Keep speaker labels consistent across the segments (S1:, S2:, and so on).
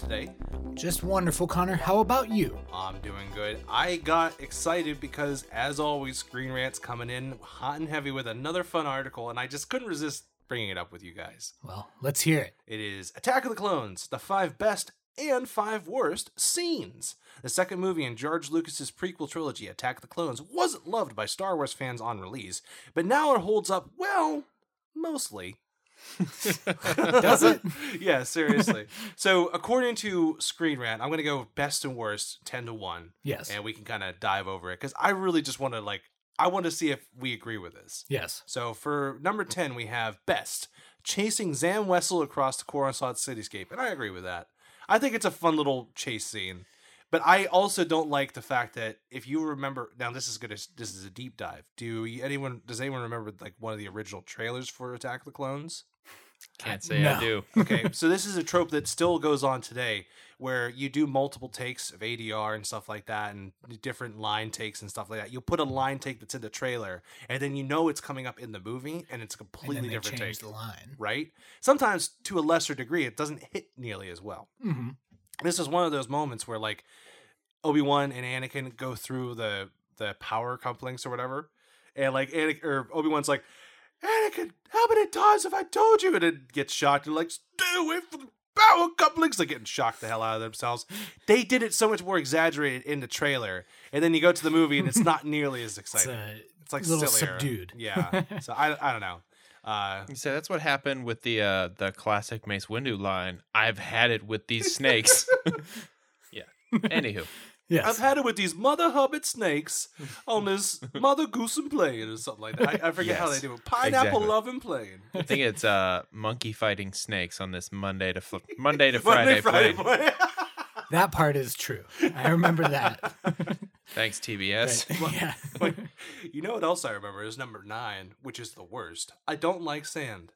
S1: Hank. How we doing today?
S2: Just wonderful, Connor. How about you?
S1: I'm doing good. I got excited because, as always, Screen Rant's coming in hot and heavy with another fun article, and I just couldn't resist bringing it up with you guys.
S2: Well, let's hear it.
S1: It is Attack of the Clones, the five best and five worst scenes. The second movie in George Lucas's prequel trilogy, Attack of the Clones, wasn't loved by Star Wars fans on release, but now it holds up well, mostly.
S2: Does it?
S1: yeah, seriously. so, according to Screen Rant, I'm going to go best and worst 10 to 1.
S2: Yes.
S1: And we can kind of dive over it because I really just want to, like, I want to see if we agree with this.
S2: Yes.
S1: So, for number 10, we have best chasing Zam Wesell across the Coruscant cityscape. And I agree with that. I think it's a fun little chase scene. But I also don't like the fact that if you remember, now this is gonna this is a deep dive. Do you, anyone does anyone remember like one of the original trailers for Attack of the Clones?
S3: Can't say
S2: No.
S3: I do.
S1: Okay, so this is a trope that still goes on today, where you do multiple takes of ADR and stuff like that, and different line takes and stuff like that. You'll put a line take that's in the trailer, and then you know it's coming up in the movie, and it's a
S2: And
S1: completely
S2: then they
S1: different
S2: change
S1: take,
S2: the line.
S1: right? Sometimes to a lesser degree, it doesn't hit nearly as well.
S2: hmm
S1: This is one of those moments where like Obi Wan and Anakin go through the the power couplings or whatever, and like Anakin or Obi Wan's like, Anakin, how many times have I told you? And it gets shocked and like, stay away from the power couplings. are getting shocked the hell out of themselves. They did it so much more exaggerated in the trailer, and then you go to the movie and it's not nearly as
S2: It's
S1: exciting.
S2: a
S1: It's, like
S2: little
S1: sillier.
S2: subdued.
S1: Yeah. So I I don't know. Uh,
S3: So that's what happened with the uh, the classic Mace Windu line. I've had it with these snakes. yeah. Anywho,
S2: yes.
S1: I've had it with these mother hubbard snakes on this mother goose and plane or something like that. I, I forget how they do it. Pineapple
S3: exactly.
S1: loving plane.
S3: I think it's uh, monkey fighting snakes on this Monday to fl- Monday to
S1: Monday,
S3: Friday, plane.
S1: plane.
S2: that part is true. I remember that.
S3: Thanks TBS.
S2: But, yeah.
S1: you know what else I remember is number nine, which is the worst. I don't like sand,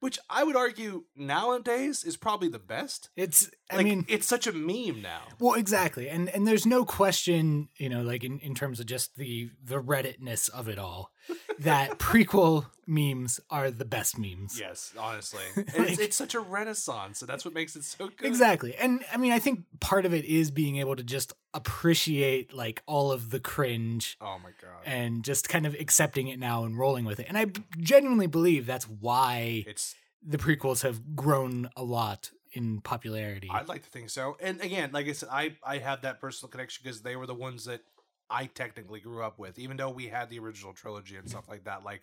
S1: which I would argue nowadays is probably the best.
S2: It's. I
S1: Like,
S2: mean,
S1: it's such a meme now.
S2: Well, exactly, and and there's no question, you know, like in, in terms of just the the Redditness of it all, that prequel memes are the best memes.
S1: Yes, honestly, And it's, it's such a renaissance, and that's what makes it so good.
S2: Exactly, and I mean, I think part of it is being able to just appreciate like all of the cringe
S1: Oh my god,
S2: and just kind of accepting it now and rolling with it. And I genuinely believe that's why
S1: it's
S2: the prequels have grown a lot in popularity.
S1: I'd like to think so. And again, like I said, I I have that personal connection because they were the ones that I technically grew up with. Even though we had the original trilogy and stuff like that, like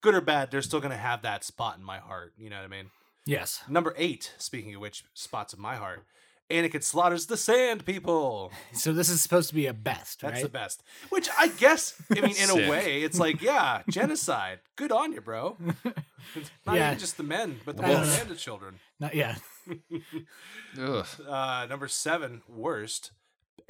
S1: good or bad, they're still gonna have that spot in my heart. You know what I mean?
S2: yes,
S1: Number eight. Speaking of which, spots in my heart. Anakin slaughters the Sand People.
S2: so this is supposed to be a best,
S1: That's
S2: right?
S1: the best. Which I guess, I mean, in a way, it's like, yeah, genocide. Good on you, bro. Not
S2: Yeah.
S1: even just the men, but the
S2: I
S1: women and the children.
S2: Not yeah.
S3: Ugh.
S1: Uh, number seven, worst.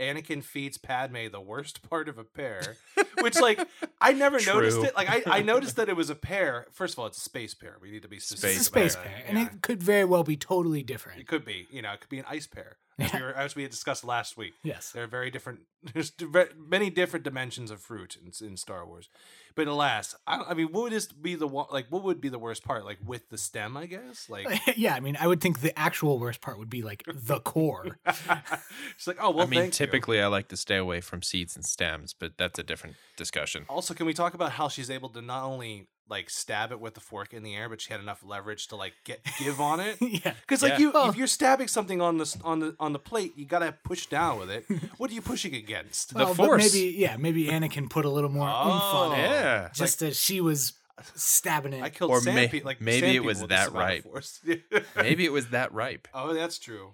S1: Anakin feeds Padme the worst part of a pear, which like I never noticed it. Like I, I noticed that it was a pear. First of all, it's a space pear. We need to be specific.
S2: It's a space
S1: that.
S2: pair, and
S1: Yeah.
S2: it could very well be totally different.
S1: It could be, you know, it could be an ice pear, as we, were, as we had discussed last week.
S2: Yes.
S1: There are very different, there's many different dimensions of fruit in, in Star Wars. But alas, I, I mean, what would this be the one, like, what would be the worst part? Like with the stem, I guess. Like,
S2: yeah, I mean, I would think the actual worst part would be like the core.
S1: it's like, oh well.
S3: I mean,
S1: thank you.
S3: typically I like to stay away from seeds and stems, but that's a different discussion.
S1: Also, can we talk about how she's able to not only like stab it with the fork in the air, but she had enough leverage to like get give on it?
S2: yeah.
S1: Because like
S3: Yeah.
S1: you,
S2: Well-
S1: if oh. you're stabbing something on the on the on the plate, you gotta push down with it. What are you pushing against?
S3: The
S2: Well, but
S3: Force.
S2: maybe yeah, maybe Anakin put a little more oomph on
S1: Oh,
S2: it,
S3: Yeah.
S2: just as she was stabbing it.
S1: I killed
S3: Or
S1: sand
S3: may-
S1: pe- like
S3: maybe
S1: sand
S3: it was
S1: people with this
S3: that ripe. Maybe it was that ripe.
S1: oh, that's true.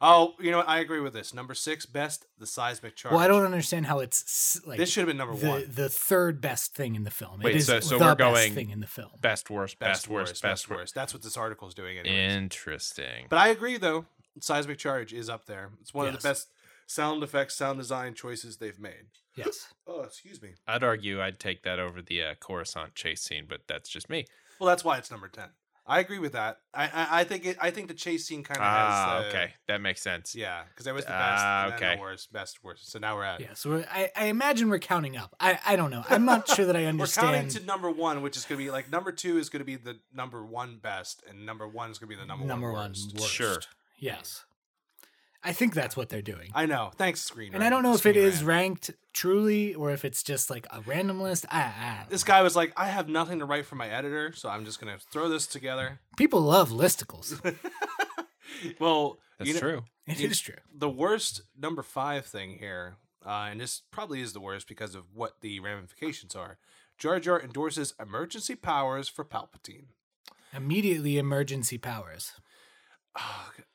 S1: Oh, you know what? I agree with this. Number six, best the seismic charge.
S2: well, I don't understand how it's like
S1: This should have been number
S2: the
S1: one.
S2: the third best thing in the film.
S3: Wait,
S2: it is
S3: so- so
S2: the
S3: we're
S2: best
S3: going
S2: thing in the film.
S3: Best, worst, best, worst, best, worst.
S1: worst. That's what this article is doing. Anyways.
S3: Interesting.
S1: But I agree, though. Seismic charge is up there. It's one of the best sound effects, sound design choices they've made.
S2: Yes.
S1: Oh, excuse me.
S3: I'd argue I'd take that over the uh, Coruscant chase scene, but that's just me.
S1: Well, that's why it's number ten. I agree with that. I I, I think it. I think the chase scene kind of
S3: Ah,
S1: has. The,
S3: okay, that makes sense.
S1: Yeah, because there was the best,
S3: Ah,
S1: and then
S3: okay.
S1: the worst, best, worst. So now we're at.
S2: Yeah. So we're- I, I imagine we're counting up. I, I don't know. I'm not sure that I understand.
S1: We're counting to number one, which is going to be like number two is going to be the number one best, and number one is going to be the number,
S2: number
S1: one
S2: one
S1: worst.
S2: worst.
S3: Sure.
S2: Yes. I think that's what they're doing.
S1: I know. Thanks, screen.
S2: and I don't know if it
S1: Screen
S2: is ranked truly or if it's just like a random list. I, I don't
S1: This
S2: know.
S1: guy was like, I have nothing to write for my editor, so I'm just gonna throw this together.
S2: people love listicles.
S1: well,
S3: That's
S1: you know,
S3: true.
S2: It
S1: You-
S2: is true.
S1: the worst number five thing here, uh, and this probably is the worst because of what the ramifications are. Jar Jar endorses emergency powers for Palpatine.
S2: Immediately emergency powers.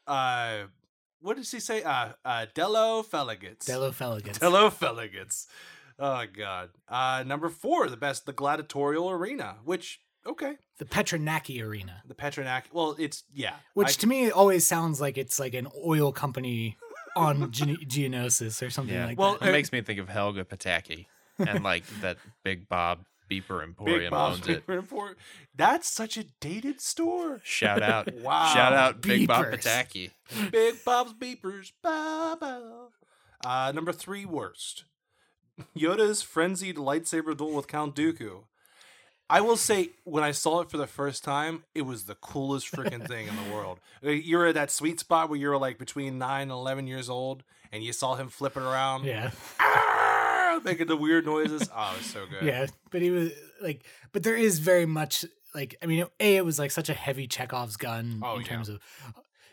S1: uh, what does he say? Uh, uh, Dello Feligits.
S2: Delo Feligans.
S1: Dello Feligits. Oh God. Uh, number four, the best, the gladiatorial arena, which okay,
S2: The Petranaki Arena.
S1: the Petronac. Well, it's yeah,
S2: Which
S1: I-
S2: to me always sounds like it's like an oil company on Gen- Geonosis or something
S3: Yeah.
S2: like
S1: Well,
S2: that.
S3: Well, it
S1: uh,
S3: makes me think of Helga Pataki and like that Big Bob Beeper
S1: Big
S3: Emporium
S1: Bob's
S3: owns it.
S1: Paper Import. That's such a dated store.
S3: Shout out.
S1: Wow.
S3: Shout out Big Bob
S2: Beepers.
S3: Pataki.
S1: Big Bob's Beepers. Ba, ba. Uh, number three worst. Yoda's frenzied lightsaber duel with Count Dooku. I will say, when I saw it for the first time, it was the coolest freaking thing in the world. You're at that sweet spot where you're like between 9 and 11 years old, and you saw him flipping around,
S2: yeah.
S1: "Ah!" making the weird noises. Oh, it was so good.
S2: Yeah. But he was like, but there is very much like, I mean, A, it was like such a heavy Chekhov's gun
S1: Oh,
S2: in
S1: yeah.
S2: terms of,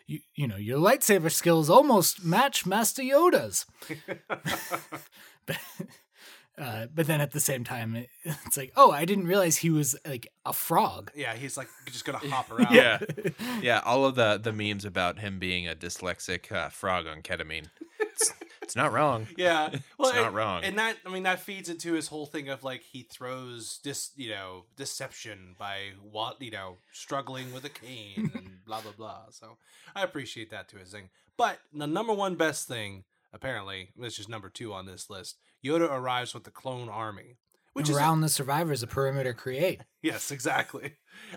S2: you, you know, your lightsaber skills almost match Master Yoda's. but, uh, but then at the same time, it, it's like, oh, I didn't realize he was like a frog.
S1: Yeah, he's like just going to hop around.
S3: Yeah. Yeah. All of the, the memes about him being a dyslexic uh, frog on ketamine. It's, it's not wrong.
S1: Yeah, well,
S3: not
S1: and-
S3: wrong.
S1: and that I mean that feeds into his whole thing of like he throws this, you know, deception by what you know struggling with a cane and blah blah blah. So I appreciate that to his thing. But the number one best thing, apparently, which is number two on this list, Yoda arrives with the clone army, which is
S2: Around the survivors, a perimeter create.
S1: Yes, exactly.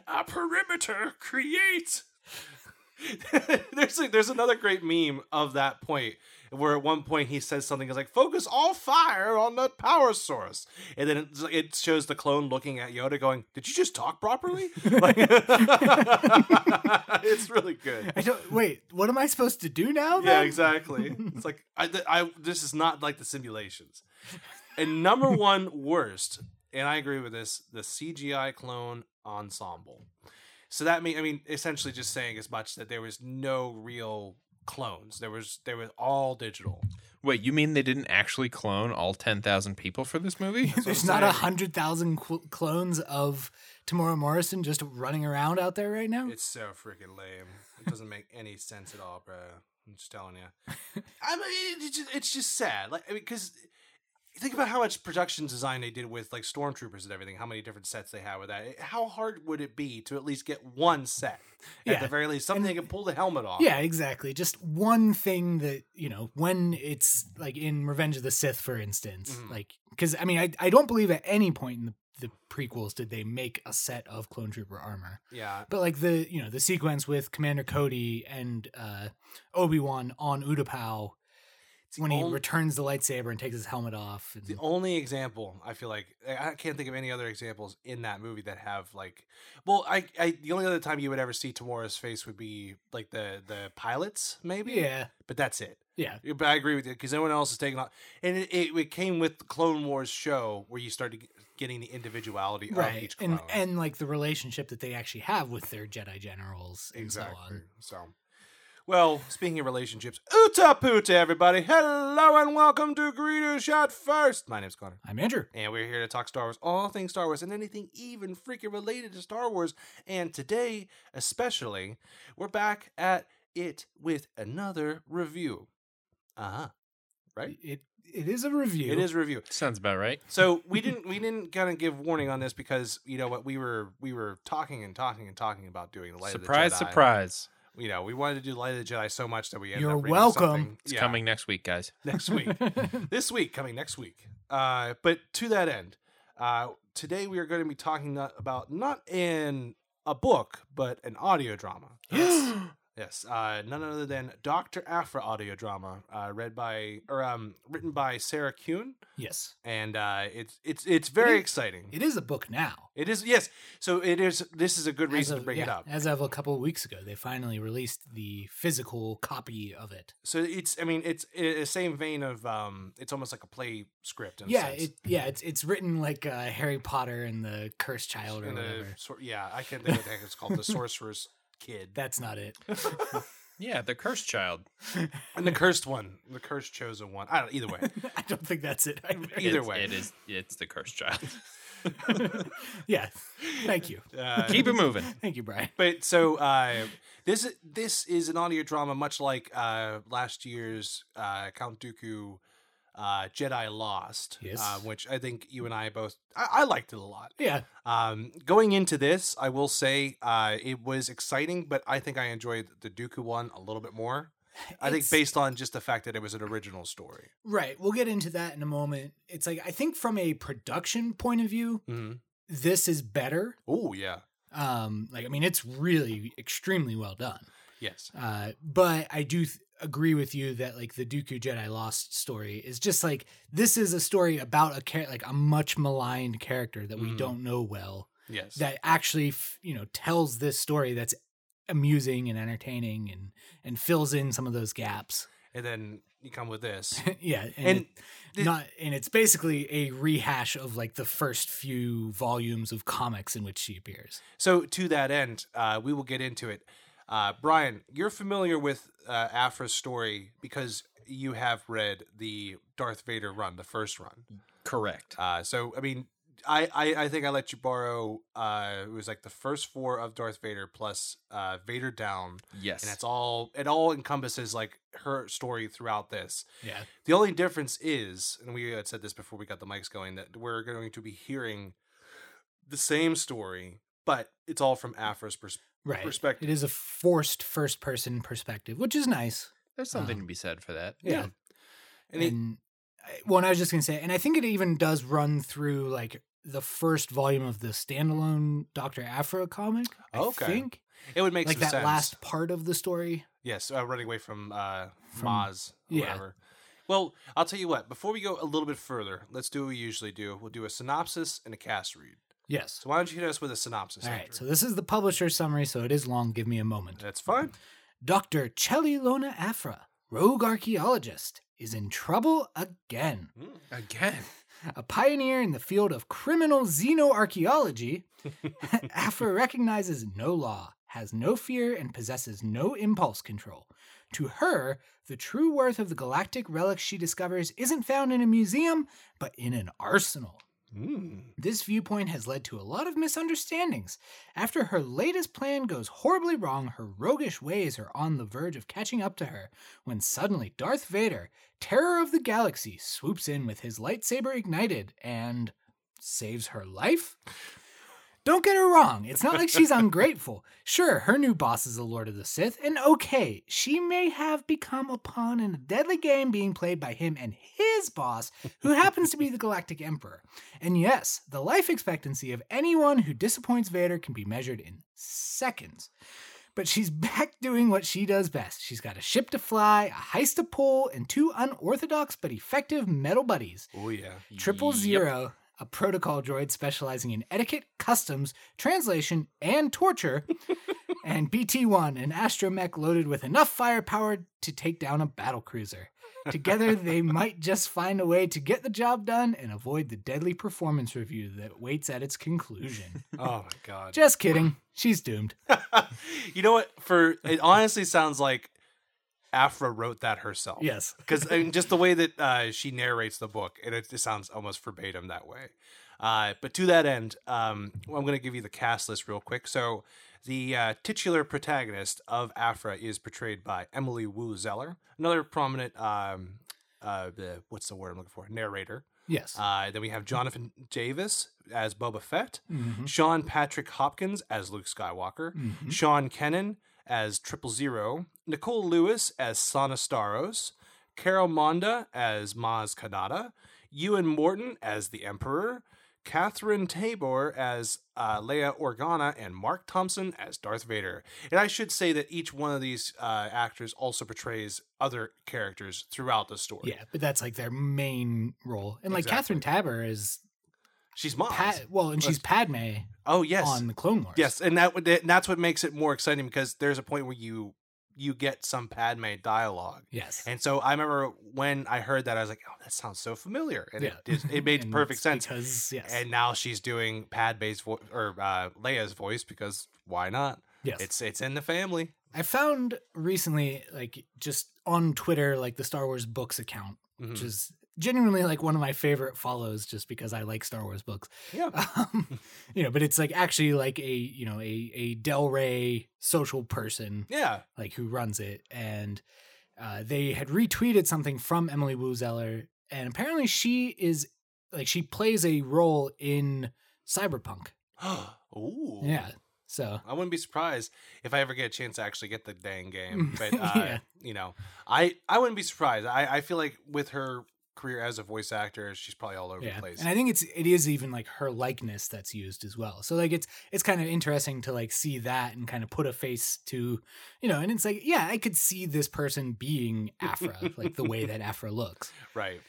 S1: A perimeter create. there's like, there's another great meme of that point where at one point he says something is like focus all fire on the power source, and then it shows the clone looking at Yoda going, "Did you just talk properly?" Like, it's really good.
S2: I don't wait. What am I supposed to do now?
S1: Yeah, exactly. It's like I, I this is not like the simulations. And number one worst, and I agree with this, the CGI clone ensemble. So that mean I mean essentially just saying as much that there was no real clones. There was there was all digital.
S3: Wait, you mean they didn't actually clone all 10,000 people for this movie?
S2: There's not a
S1: saying.
S2: hundred thousand cl- clones of Temuera Morrison just running around out there right now.
S1: It's so freaking lame. It doesn't make any sense at all, bro. I'm just telling you. I mean, it's just, it's just sad. Like, I mean, because think about how much production design they did with like stormtroopers and everything. How many different sets they had with that. How hard would it be to at least get one set at
S2: Yeah.
S1: the very least? Something they can pull the helmet off.
S2: Yeah, exactly. Just one thing that you know when it's like in Revenge of the Sith, for instance,
S1: Mhm.
S2: like because I mean I I don't believe at any point in the the prequels did they make a set of clone trooper armor
S1: yeah.
S2: but like the you know the sequence with commander cody and uh obi-wan on utapau
S1: It's
S2: when he
S1: only-
S2: returns the lightsaber and takes his helmet off and,
S1: The only example I feel like I can't think of any other examples in that movie that have like, well, I, I the only other time you would ever see Temuera's face would be like the the pilots maybe,
S2: yeah
S1: but that's it.
S2: yeah
S1: But I agree with you because no one else is taking on, and it, it, it came with the Clone Wars show where you started getting the individuality of
S2: right
S1: each clone.
S2: and and like the relationship that they actually have with their jedi generals and so
S1: exactly.
S2: on
S1: So, well, speaking of relationships, Uta Puta, everybody, hello and welcome to Greedo Shot First. My name's Connor.
S2: i'm andrew
S1: And we're here to talk Star Wars, all things Star Wars, and anything even freaking related to Star Wars. And today, especially, we're back at it with another review. Uh huh. Right?
S2: it it is a review
S1: It is a review.
S3: Sounds about right.
S1: So we didn't we didn't kind of give warning on this because you know what we were we were talking and talking and talking about doing the light
S3: surprise,
S1: of the Jedi.
S3: surprise.
S1: You know we wanted to do light of the Jedi so much that we ended
S2: You're
S1: up reading
S2: welcome.
S1: something-
S3: It's
S1: yeah,
S3: coming next week, guys.
S1: next week. this week coming next week. Uh, but to that end, uh, today we are going to be talking about not in a book but an audio drama. Yes. Yes, uh, none other than Doctor Aphra audio drama, uh, read by or um, written by Sarah Kuhn,
S2: Yes.
S1: and uh, it's it's it's very
S2: It-
S1: exciting.
S2: It is a book now.
S1: It is yes. So it is. This is a good
S2: As
S1: reason
S2: of-
S1: to bring it up.
S2: As of a couple of weeks ago, they finally released the physical copy of it.
S1: So it's. I mean, it's the same vein of. Um, it's almost like a play script.
S2: Yeah, it yeah, it's it's written like uh, Harry Potter and the Cursed Child or
S1: In the
S2: whatever.
S1: sor- yeah, I can't think of what the heck it's called. The Sorcerer's Kid
S2: That's not it.
S3: Yeah, the cursed child.
S1: and the cursed one, the cursed chosen one. I don't. Either way,
S2: I don't think that's it. either.
S1: Either way.
S3: it is. It's the cursed child.
S2: yeah. Thank you.
S1: uh,
S3: Keep it moving.
S2: Thank you, Brian.
S1: But so uh, this this is an audio drama, much like uh, last year's uh, Count Dooku uh, Jedi Lost,
S2: Yes.
S1: uh, which I think you and I both I, I liked it a lot.
S2: Yeah.
S1: Um, going into this, I will say uh, it was exciting, but I think I enjoyed the Dooku one a little bit more. I think based on just the fact that it was an original story.
S2: Right. We'll get into that in a moment. It's like I think from a production point of view,
S1: Mm-hmm.
S2: this is better.
S1: Oh yeah,
S2: Um, like I mean, it's really extremely well done.
S1: yes,
S2: Uh, but I do th- agree with you that like the Dooku Jedi Lost story is just like this is a story about a char- like a much maligned character that we
S1: Mhm.
S2: don't know well
S1: yes.
S2: that actually f- you know tells this story that's amusing and entertaining and and fills in some of those gaps.
S1: and then you come with this,
S2: yeah, and,
S1: and
S2: it- not and it's basically a rehash of like the first few volumes of comics in which she appears.
S1: So to that end, uh, we will get into it. Uh, Brian, you're familiar with uh, Aphra's story because you have read the Darth Vader run, the first run.
S3: Correct.
S1: Uh, so I mean, I, I I think I let you borrow. Uh, it was like the first four of Darth Vader plus uh, Vader down,
S3: Yes.
S1: and that's all. It all encompasses like her story throughout this.
S2: Yeah.
S1: The only difference is, and we had said this before we got the mics going, that we're going to be hearing the same story, but it's all from Aphra's perspective.
S2: Right.
S1: Perspective.
S2: It is a forced first person perspective, which is nice.
S3: There's something
S2: Um,
S3: to be said for that.
S2: Yeah.
S1: And
S2: And,
S1: it-
S2: I- well, and I was just gonna say, and I think it even does run through like the first volume of the standalone Doctor Aphra comic.
S1: Okay.
S2: I think
S1: It would make
S2: like that
S1: sense.
S2: last part of the story.
S1: yes, uh, running away from uh,
S2: From-
S1: Maz, or
S2: yeah.
S1: whatever. Well, I'll tell you what. Before we go a little bit further, let's do what we usually do. We'll do a synopsis and a cast read.
S2: Yes.
S1: So why don't you hit us with a synopsis?
S2: All right.
S1: Andrew?
S2: So this is the publisher's summary, so it is long. Give me a moment.
S1: that's fine.
S2: Dr. Chelli Lona Aphra, rogue archaeologist, is in trouble again. Hmm.
S3: Again.
S2: A pioneer in the field of criminal xenoarchaeology, Aphra recognizes no law, has no fear, and possesses no impulse control. To her, the true worth of the galactic relics she discovers isn't found in a museum, but in an arsenal.
S1: Mm.
S2: This viewpoint has led to a lot of misunderstandings. After her latest plan goes horribly wrong, her roguish ways are on the verge of catching up to her when suddenly Darth Vader, terror of the galaxy, swoops in with his lightsaber ignited and saves her life? Don't get her wrong, it's not like she's ungrateful. Sure, her new boss is the Lord of the Sith, and okay, she may have become a pawn in a deadly game being played by him and his boss, who happens to be the Galactic Emperor. And yes, the life expectancy of anyone who disappoints Vader can be measured in seconds. But she's back doing what she does best. She's got a ship to fly, a heist to pull, and two unorthodox but effective metal buddies.
S1: Oh yeah.
S2: Triple
S3: Yep.
S2: Zero, a protocol droid specializing in etiquette, customs, translation, and torture, and BT 1, an astromech loaded with enough firepower to take down a battle cruiser. Together, they might just find a way to get the job done and avoid the deadly performance review that waits at its conclusion.
S1: Oh my god.
S2: just kidding. She's doomed.
S1: you know what? For it honestly sounds like Aphra wrote that herself.
S2: Yes.
S1: because I mean, just the way that uh, she narrates the book, and it just sounds almost verbatim that way. Uh, but to that end, um, I'm going to give you the cast list real quick. So, the uh, titular protagonist of Aphra is portrayed by Emily Woo Zeller, another prominent, um, uh, the, what's the word I'm looking for? Narrator.
S2: Yes.
S1: Uh, then we have Jonathan Davis as Boba Fett,
S2: Mhm.
S1: Sean Patrick Hopkins as Luke Skywalker,
S2: Mhm.
S1: Sean Kenin as Triple Zero, Nicole Lewis as Sana Starros, Carol Monda as Maz Kanata, Euan Morton as the Emperor, Catherine Taber as uh, Leia Organa, and Marc Thompson as Darth Vader. And I should say that each one of these uh, actors also portrays other characters throughout the story.
S2: Yeah, but that's like their main role. And like Catherine Taber is
S1: She's Maz.
S2: Pa- well, and she's Padme
S1: oh yes,
S2: on the Clone Wars.
S1: yes, and that and that's what makes it more exciting because there's a point where you you get some Padme dialogue.
S2: Yes.
S1: And so I remember when I heard that, I was like, "Oh, that sounds so familiar," and
S2: Yeah.
S1: it, it, made perfect sense.
S2: because yes,
S1: And now she's doing Padme's voice or uh, Leia's voice because why not?
S2: yes,
S1: It's it's in the family.
S2: I found recently, like just on Twitter, like the Star Wars books account,
S1: Mhm.
S2: which is genuinely like one of my favorite follows, just because I like Star Wars books.
S1: Yeah.
S2: Um, you know, but it's like actually like a you know a a Del Rey social person
S1: Yeah.
S2: like who runs it, and uh, they had retweeted something from Emily Woo Zeller, and apparently she is like she plays a role in Cyberpunk.
S1: Ooh.
S2: Yeah, so
S1: I wouldn't be surprised if I ever get a chance to actually get the dang game. But uh,
S2: Yeah.
S1: you know, I I wouldn't be surprised. I, I feel like with her career as a voice actor, she's probably all over
S2: yeah,
S1: the place.
S2: and I think it's it is even like her likeness that's used as well. So like it's it's kind of interesting to like see that and kind of put a face to, you know, and it's like yeah, I could see this person being Aphra, like the way that Aphra looks.
S1: Right.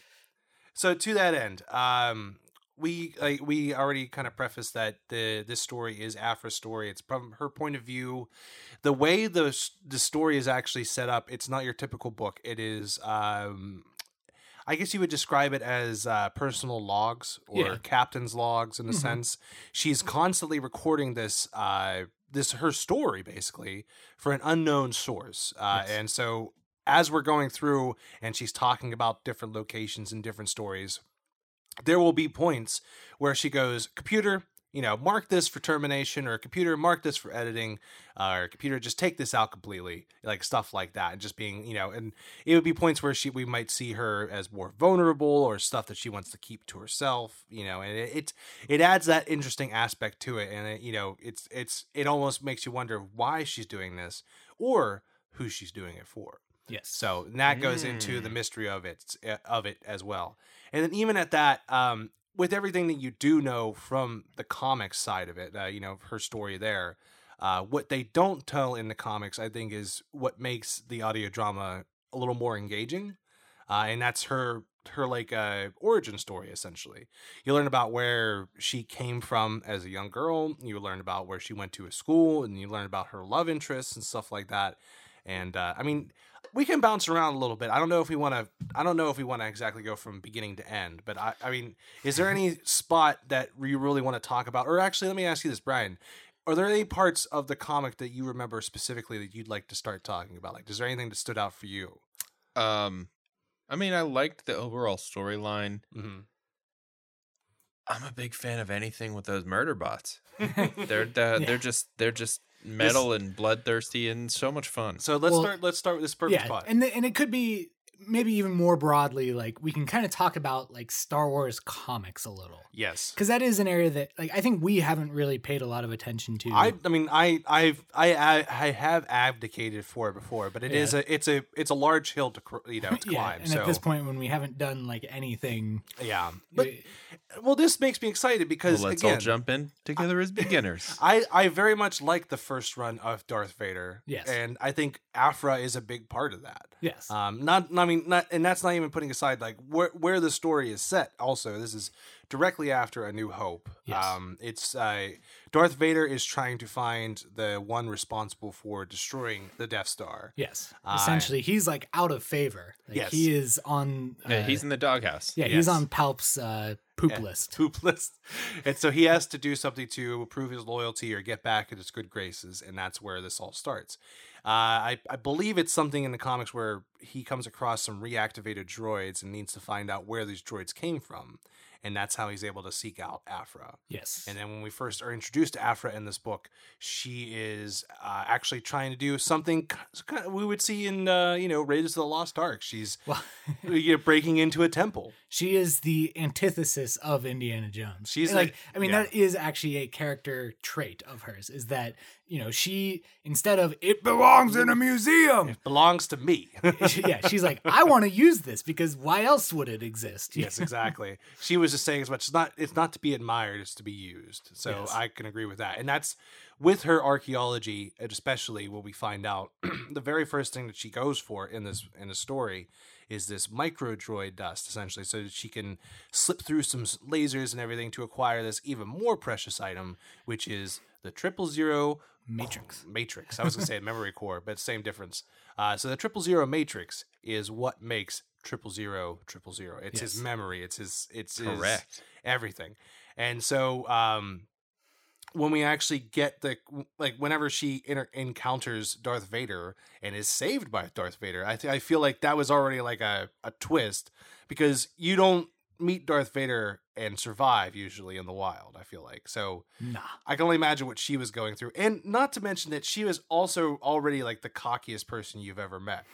S1: So to that end, um, we like we already kind of prefaced that the this story is Aphra's story. It's from her point of view. The way the the story is actually set up, it's not your typical book. It is, um, I guess you would describe it as uh, personal logs or
S2: Yeah.
S1: captain's logs in a
S2: Mhm.
S1: sense. She's constantly recording this. Uh, this her story basically for an unknown source, uh,
S2: Yes.
S1: and so as we're going through and she's talking about different locations and different stories, there will be points where she goes, Computer, you know, mark this for termination, or computer, mark this for editing, uh, or computer, just take this out completely, like stuff like that. And just being, you know, and it would be points where she we might see her as more vulnerable or stuff that she wants to keep to herself, you know, and it it, it adds that interesting aspect to it. And it, you know, it's it's it almost makes you wonder why she's doing this or who she's doing it for.
S2: Yes.
S1: So that goes into the
S3: Mm.
S1: mystery of it uh, of it as well. And then even at that, um, with everything that you do know from the comics side of it, uh, you know her story there. Uh, what they don't tell in the comics, I think, is what makes the audio drama a little more engaging, uh, and that's her her like uh, origin story essentially. You learn about where she came from as a young girl. You learn about where she went to a school, and you learn about her love interests and stuff like that. And uh, I mean, we can bounce around a little bit. I don't know if we want to. I don't know if we want to exactly go from beginning to end. But I, I mean, is there any spot that you really want to talk about? Or actually, let me ask you this, Brian. Are there any parts of the comic that you remember specifically that you'd like to start talking about? Like, is there anything that stood out for you?
S3: Um, I mean, I liked the overall storyline.
S1: Mm-hmm.
S3: I'm a big fan of anything with those murder bots. They're uh,
S2: Yeah.
S3: they're just they're just metal and bloodthirsty and so much fun.
S1: so let's
S2: Well,
S1: start. Let's start with this perfect
S2: yeah,
S1: spot.
S2: and the, and it could be maybe even more broadly like we can kind of talk about like Star Wars comics a little
S1: yes.
S2: because that is an area that like I think we haven't really paid a lot of attention to.
S1: I, I mean, I, I've, I, I, I have abdicated for it before, but it is
S2: Yeah.
S1: a, it's a, it's a large hill to, cr- you know, to
S2: yeah,
S1: climb.
S2: and
S1: so
S2: at this point when we haven't done like anything,
S1: yeah, but
S2: we-
S1: well, this makes me excited because
S3: Well, let's
S1: again,
S3: all jump in together as beginners.
S1: I, I very much like the first run of Darth Vader.
S2: Yes.
S1: and I think Aphra is a big part of that.
S2: yes,
S1: Um, not, I mean, not, and that's not even putting aside like where where the story is set. Also, this is directly after A New Hope.
S2: Yes.
S1: Um, it's uh, Darth Vader is trying to find the one responsible for destroying the Death Star.
S2: yes.
S1: I-
S2: Essentially, he's like out of favor. Like,
S1: Yes.
S2: he is on. Uh,
S3: yeah, he's in the doghouse.
S2: yeah,
S1: yes.
S2: he's on Palp's uh, poop
S1: Yeah,
S2: list.
S1: Poop list. And so he has to do something to prove his loyalty or get back in his good graces, and that's where this all starts. Uh, I, I believe it's something in the comics where he comes across some reactivated droids and needs to find out where these droids came from. And that's how he's able to seek out Aphra.
S2: Yes,
S1: And then when we first are introduced to Aphra in this book, she is uh, actually trying to do something kind of we would see in, uh, you know, Raiders of the Lost Ark. She's
S2: well,
S1: you know, breaking into a temple.
S2: she is the antithesis of Indiana Jones.
S1: She's
S2: like,
S1: like-
S2: I mean,
S1: yeah.
S2: that is actually a character trait of hers. Is that you know she instead of it belongs in a museum,
S1: It belongs to me.
S2: she- yeah, she's like, I want to use this because why else would it exist?
S1: yes, exactly. She was just saying as much. It's not. It's not to be admired. It's to be used. So
S2: Yes.
S1: I can agree with that. And that's with her archaeology, and especially when we find out the very first thing that she goes for in this in the story is this micro droid dust, essentially, so that she can slip through some lasers and everything to acquire this even more precious item, which is the triple zero
S2: Matrix.
S1: matrix. I was gonna say memory core, but same difference. Uh, so the triple zero matrix is what makes triple zero triple zero. It's his memory. It's his. It's his
S3: Correct.
S1: everything. And so um, when we actually get the like, whenever she inter- encounters Darth Vader and is saved by Darth Vader, I th- I feel like that was already like a a twist because you don't meet Darth Vader and survive usually in the wild. I feel like so.
S2: Nah.
S1: I can only imagine what she was going through. And not to mention that she was also already like the cockiest person you've ever met.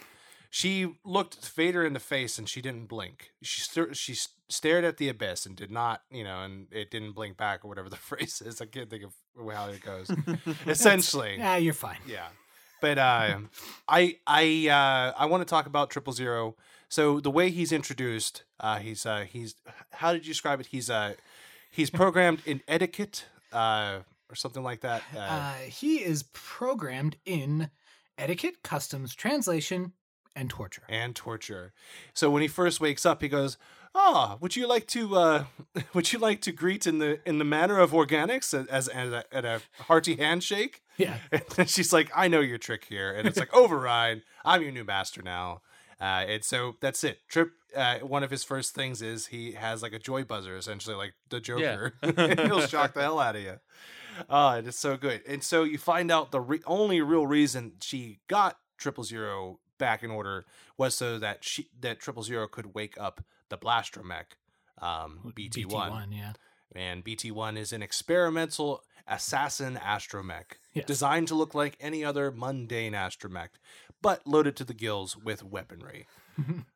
S1: She looked Vader in the face and she didn't blink. She st- she stared at the abyss and did not, you know, and it didn't blink back or whatever the phrase is. I can't think of how it goes. Essentially,
S2: Yeah, you're fine.
S1: yeah. But uh, I I uh, I want to talk about Triple Zero. So the way he's introduced, uh, he's uh, he's how did you describe it? He's uh, he's programmed in etiquette uh, or something like that. Uh,
S2: Uh, he is programmed in etiquette, customs, translation, and torture.
S1: and torture. So when he first wakes up, he goes, "Ah, would you like to uh, would you like to greet in the in the manner of organics as as a, at a hearty handshake?"
S2: Yeah.
S1: And she's like, "I know your trick here," and it's like, "Override! I'm your new master now." Uh, and so that's it. Trip. Uh, one of his first things is he has like a joy buzzer, essentially like the Joker. and he'll shock the hell out of you. Uh, it's so good. And so you find out the re- only real reason she got Triple Zero back in order was so that she that Triple Zero could wake up the Blastromech, um, BT one
S2: BT1, yeah.
S1: and BT1 is an experimental assassin astromech
S2: Yes.
S1: designed to look like any other mundane astromech, but loaded to the gills with weaponry.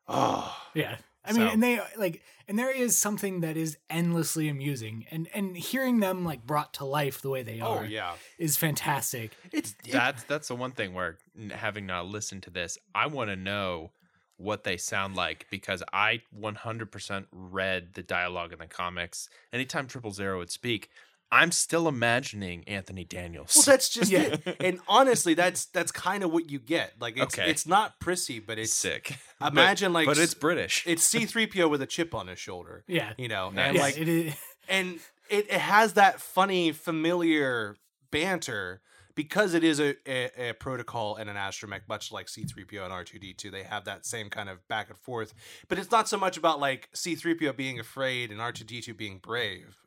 S1: oh,
S2: Yeah. I mean,
S1: So-
S2: and they like, and there is something that is endlessly amusing, and and hearing them like brought to life the way they
S1: oh
S2: are
S1: yeah.
S2: is fantastic.
S1: It's it-
S3: That's that's the one thing where having not listened to this, I want to know what they sound like because I 100% read the dialogue in the comics. Anytime Triple Zero would speak, I'm still imagining Anthony Daniels.
S1: well, that's just
S2: Yeah.
S1: it. And honestly, that's that's kind of what you get. Like it's
S3: Okay.
S1: it's not prissy, but it's
S3: sick.
S1: Imagine like
S3: but it's British.
S1: it's C3PO with a chip on his shoulder.
S2: Yeah.
S1: You know,
S3: Nice.
S1: and
S2: yeah,
S1: like
S2: it is.
S1: and it, it has that funny familiar banter because it is a, a, a protocol and an astromech much like c3po and r2d2 they have that same kind of back and forth but it's not so much about like c3po being afraid and r2d2 being brave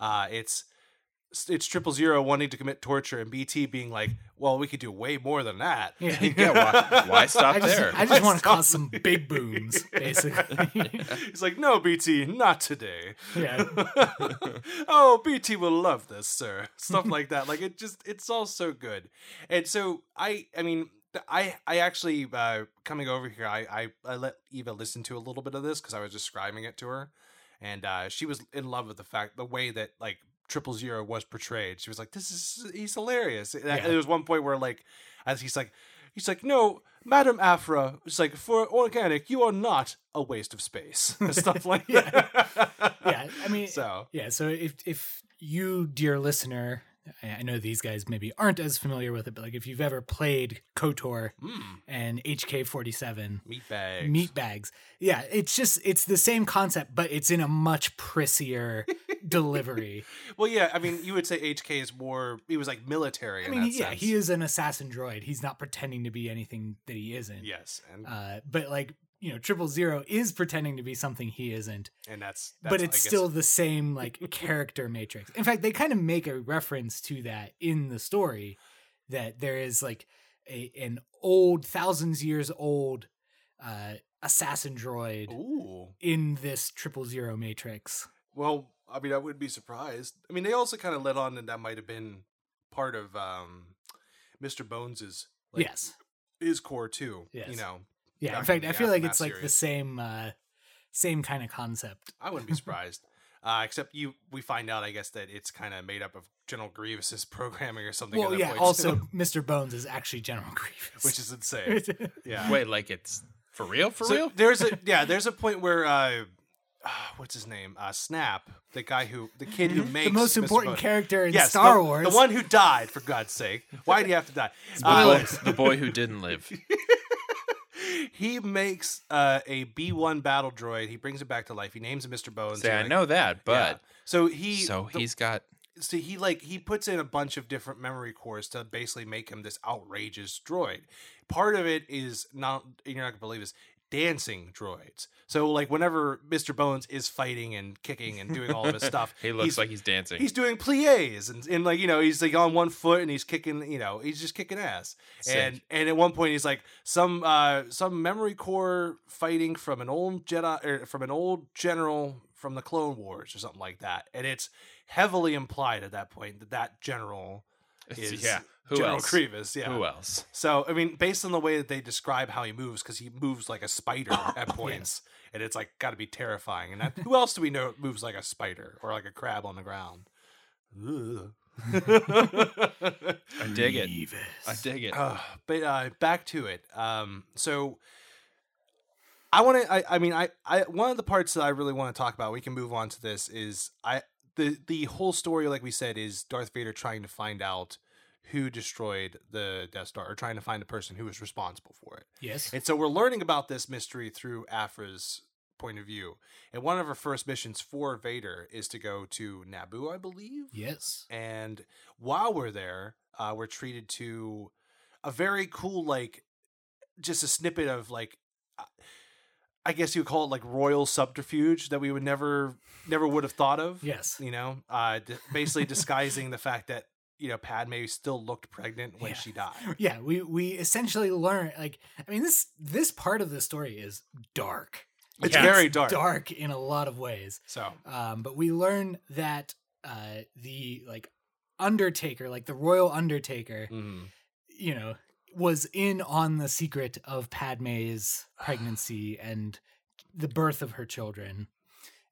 S1: uh, it's it's triple zero wanting to commit torture and bt being like well we could do way more than that
S2: Yeah.
S3: Yeah, why- why stop
S2: I just,
S3: there.
S2: I just
S1: Why
S2: want to cause some big booms, basically.
S1: he's like no bt not today
S2: yeah.
S1: oh, BT will love this, sir. Stuff like that. Like it just it's all so good. And so I I mean I I actually uh coming over here I I, I let Eva listen to a little bit of this cuz I was describing it to her and uh she was in love with the fact the way that like triple zero was portrayed. She was like this is he's hilarious. And
S2: Yeah.
S1: There was one point where like as he's like He's like, no, Madam Aphra. It's like, for organic, you are not a waste of space. and Stuff like that.
S2: Yeah. I mean,
S1: so
S2: Yeah, so if if you, dear listener, I know these guys maybe aren't as familiar with it, but like if you've ever played KOTOR
S1: mm,
S2: and HK47
S1: meat bags.
S2: meat bags, yeah, it's just it's the same concept, but it's in a much prissier delivery.
S1: Well, yeah, I mean, you would say HK is more. He was like military.
S2: I mean,
S1: that
S2: yeah,
S1: sense.
S2: he is an assassin droid. He's not pretending to be anything that he isn't.
S1: Yes, and
S2: Uh, but like you know, Triple Zero is pretending to be something he isn't.
S1: and that's, that's
S2: but it's still the same like character matrix. In fact, they kind of make a reference to that in the story that there is like a an old thousands years old uh assassin droid
S1: Ooh.
S2: in this triple zero matrix.
S1: Well, I mean, I wouldn't be surprised. I mean, they also kind of let on that that might have been part of um, Mr. Bones's like,
S2: yes.
S1: his core too.
S2: Yes.
S1: You know,
S2: Yeah. In fact,
S1: in
S2: I feel like
S1: Aftermath
S2: it's like the same uh same kind of concept.
S1: I wouldn't be surprised. uh, except you, we find out, I guess, that it's kind of made up of General Grievous's programming or something.
S2: Well,
S1: at that
S2: yeah,
S1: point,
S2: also
S1: too,
S2: Mr. Bones is actually General Grievous.
S1: which is insane. Yeah.
S3: Wait, like it's For real? For
S1: So
S3: real?
S1: There's a yeah. There's a point where uh, what's his name? Uh, Snap, the guy who the kid who makes
S2: the most
S1: Mr.
S2: important
S1: Bone.
S2: character in
S1: Yes,
S2: Star
S1: the,
S2: Wars.
S1: the one who died for God's sake. Why do you have to die?
S3: The
S1: Uh,
S3: boy, the boy who didn't live.
S1: he makes uh, a B1 battle droid. He brings it back to life. He names it Mr. Bones.
S3: Say, I
S1: like-
S3: know that,
S1: yeah.
S3: but
S1: so he
S3: so
S1: the-
S3: he's got
S1: so he like he puts in a bunch of different memory cores to basically make him this outrageous droid. Part of it is not you're not gonna believe this dancing droids. So like whenever Mr. Bones is fighting and kicking and doing all of his stuff,
S3: he looks
S1: he's,
S3: like he's dancing.
S1: he's doing plies and, and like you know he's like on one foot and he's kicking you know he's just kicking ass
S3: Sick.
S1: and and at one point he's like some uh some memory core fighting from an old Jedi or from an old general from the Clone Wars or something like that and it's heavily implied at that point that that general is
S3: yeah. Who
S1: General
S3: else?
S1: Grievous yeah
S3: Who else?
S1: so I mean based on the way that they describe how he moves because he moves like a spider at points and it's like got to be terrifying and that, who else do we know moves like a spider or like a crab on the ground
S3: I dig it. I dig it.
S1: Uh, but uh, back to it. Um, so I want to. I, I mean, I, I. One of the parts that I really want to talk about. We can move on to this. Is I the the whole story, like we said, is Darth Vader trying to find out who destroyed the Death Star, or trying to find the person who was responsible for it.
S2: Yes.
S1: And so we're learning about this mystery through Aphra's point of view. And one of her first missions for Vader is to go to Naboo, I believe.
S2: Yes.
S1: And while we're there, uh, we're treated to a very cool, like, just a snippet of like, uh, I guess you would call it like royal subterfuge that we would never, never would have thought of.
S2: Yes.
S1: You know, uh, d- basically disguising the fact that you know Padme still looked pregnant when
S2: Yeah.
S1: she died.
S2: Yeah, we we essentially learn like I mean this this part of the story is dark.
S1: It's
S3: Yeah.
S1: very dark.
S2: Dark in a lot of ways.
S1: So
S2: Um, but we learn that uh the like Undertaker, like the royal Undertaker,
S1: mhm.
S2: you know, was in on the secret of Padme's pregnancy and the birth of her children.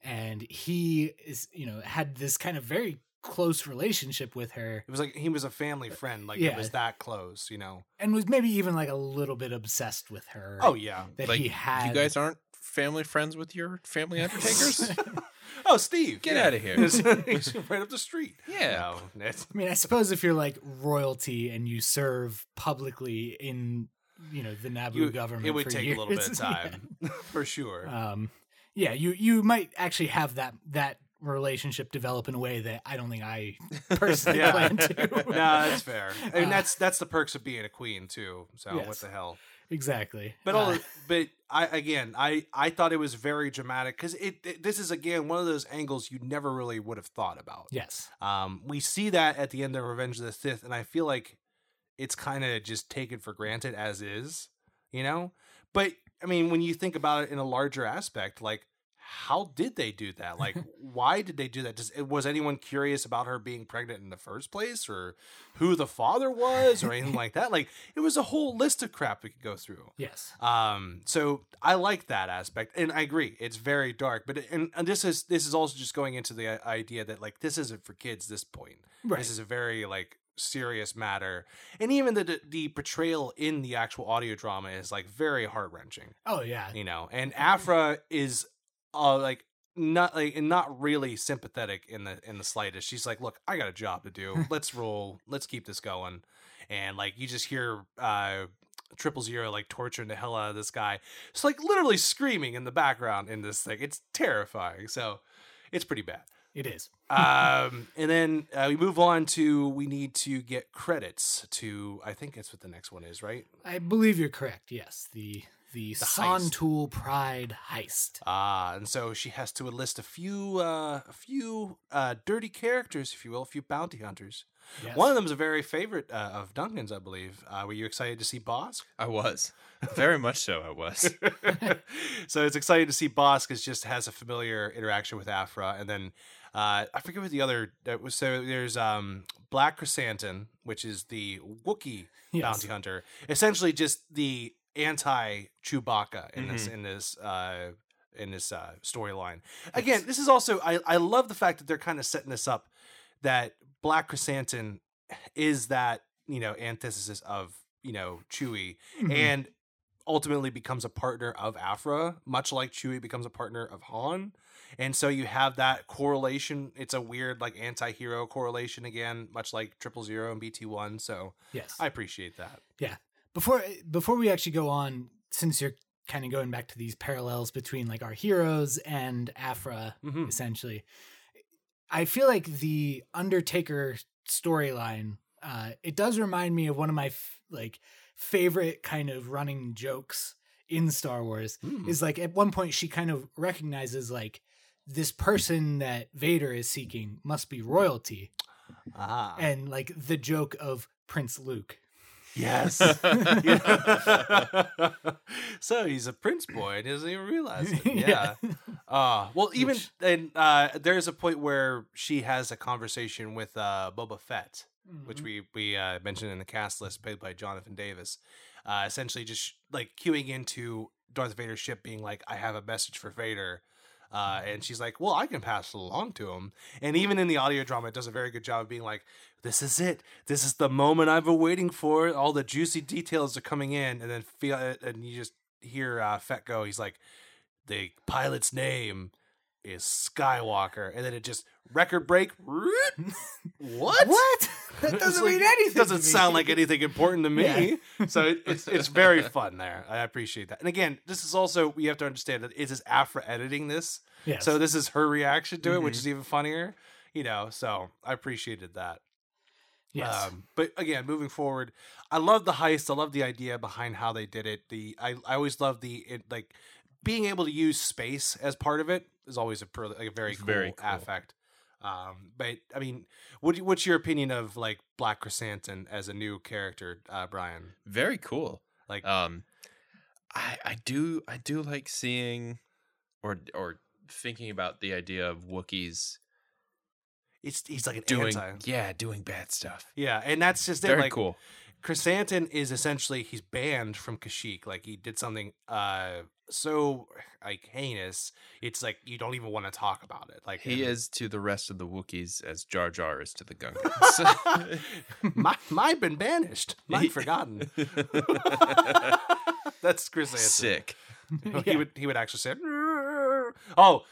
S2: And he is, you know, had this kind of very close relationship with her
S1: it was like he was a family uh, friend. Like it was that close. You know.
S2: and was maybe even like a little bit obsessed with her.
S1: Oh yeah.
S2: that
S3: like
S2: he had.
S3: you guys aren't family friends with your family undertakers?
S1: Oh, Steve,
S3: Get
S1: yeah.
S3: of here.
S1: He's, he's right up the street.
S3: Yeah.
S1: No, it's-
S2: I mean, I suppose if you're like royalty and you serve publicly in, you know, the Naboo
S1: you-
S2: government,
S1: it would
S2: for
S1: take a little bit of
S2: years,
S1: time, for sure.
S2: Yeah. Um, yeah, you you might actually have that that relationship develop in a way that I don't think I personally
S1: Yeah.
S2: plan to.
S1: no, that's fair. I mean,
S2: Uh,
S1: that's that's the perks of being a queen too. So what
S2: Yes.
S1: the hell?
S2: Exactly.
S1: But
S2: Uh,
S1: all, but I again, I I thought it was very dramatic because it, it. This is again one of those angles you never really would have thought about.
S2: yes,
S1: Um, we see that at the end of Revenge of the Sith, and I feel like it's kind of just taken for granted as is, you know. But I mean, when you think about it in a larger aspect, like how did they do that? Like, why did they do that? Does, was anyone curious about her being pregnant in the first place, or who the father was, or anything like that? Like, it was a whole list of crap we could go through.
S2: yes,
S1: Um, so I like that aspect, and I agree, it's very dark. But and, and this is this is also just going into the idea that like this isn't for kids. This point,
S2: right.
S1: this is a very like serious matter, and even the the, the portrayal in the actual audio drama is like very heart wrenching.
S2: oh yeah,
S1: You know, and Aphra is uh like not like and not really sympathetic in the in the slightest. She's like, "Look, I got a job to do. Let's roll. Let's keep this going." And like you just hear uh triple zero like torturing the hell out of this guy. It's like literally screaming in the background in this thing. It's terrifying. So it's pretty bad.
S2: it is.
S1: Um, and then uh, we move on to we need to get credits to I think that's what the next one is, right?
S2: I believe you're correct. Yes, the the,
S1: The
S2: Son. Tool Pride heist.
S1: Ah, and so she has to enlist a few uh, a few uh, dirty characters, if you will, a few bounty hunters.
S2: Yes.
S1: One of them is a very favorite uh, of Duncan's, I believe. Uh, were you excited to see Bossk?
S3: I was. Very much so, I was.
S1: so it's exciting to see Bossk because just has a familiar interaction with Aphra, and then uh, I forget what the other that was. So there's um, Black Chrysanthemum, which is the Wookiee
S2: Yes.
S1: bounty hunter, essentially just the anti Chewbacca in this
S3: Mhm.
S1: in this uh, in this uh, storyline. Again, this is also I I love the fact that they're kind of setting this up that Black Chrysanthemum is that you know antithesis of you know Chewie
S2: Mhm.
S1: and ultimately becomes a partner of Aphra, much like Chewie becomes a partner of Han. And so you have that correlation. It's a weird like anti-hero correlation again, much like Triple Zero and BT One. So
S2: Yes.
S1: I appreciate that.
S2: Before before we actually go on, since you're kind of going back to these parallels between like our heroes and Aphra,
S1: Mhm.
S2: essentially, I feel like the Undertaker storyline. Uh, it does remind me of one of my f- like favorite kind of running jokes in Star Wars.
S1: Hmm.
S2: Is like at one point she kind of recognizes like this person that Vader is seeking must be royalty,
S1: Ah.
S2: and like the joke of Prince Luke.
S1: Yes. so he's a prince boy and he doesn't even realize it. Yeah. Uh, well, even
S2: Which-
S1: and uh, there's a point where she has a conversation with uh, Boba Fett, which
S2: Mhm.
S1: we we uh, mentioned in the cast list, played by Jonathan Davis. Uh, essentially, just like queuing into Darth Vader's ship, being like, "I have a message for Vader." Uh, and she's like, "Well, I can pass it along to him." And even in the audio drama, it does a very good job of being like, "This is it. This is the moment I've been waiting for. All the juicy details are coming in." And then feel and you just hear uh, Fett go. He's like, "The pilot's name is Skywalker," and then it just record break. what?
S2: What? That doesn't
S1: like-
S2: mean anything.
S1: Doesn't sound like anything important to me. So it, it's it's very fun there. I appreciate that. And again, this is also we have to understand that it is Aphra editing this,
S2: Yes.
S1: so this is her reaction to it, which
S3: Mhm.
S1: is even funnier. You know, so I appreciated that.
S2: yes.
S1: Um, but again, moving forward, I love the heist. I love the idea behind how they did it. The I, I always love the it, like being able to use space as part of it is always a, per, like a very cool,
S3: very cool.
S1: affect. Um, but I mean, what what's your opinion of like Black Krrsantan as a new character, uh, Brian?
S3: Very cool.
S1: Like,
S3: Um, I I do I do like seeing, or or thinking about the idea of Wookiees
S1: it's he's like an
S3: doing
S1: anti.
S3: yeah doing bad stuff.
S1: Yeah, and that's just it.
S3: Very
S1: like,
S3: cool.
S1: Krrsantan is essentially he's banned from Kashyyyk. Like he did something uh so like heinous. It's like you don't even want to talk about it. Like
S3: He
S1: and-
S3: is to the rest of the Wookiees as Jar Jar is to the Gungans.
S1: my my been banished, mine forgotten. That's Krrsantan.
S3: Sick.
S1: He would he would actually say, "Oh,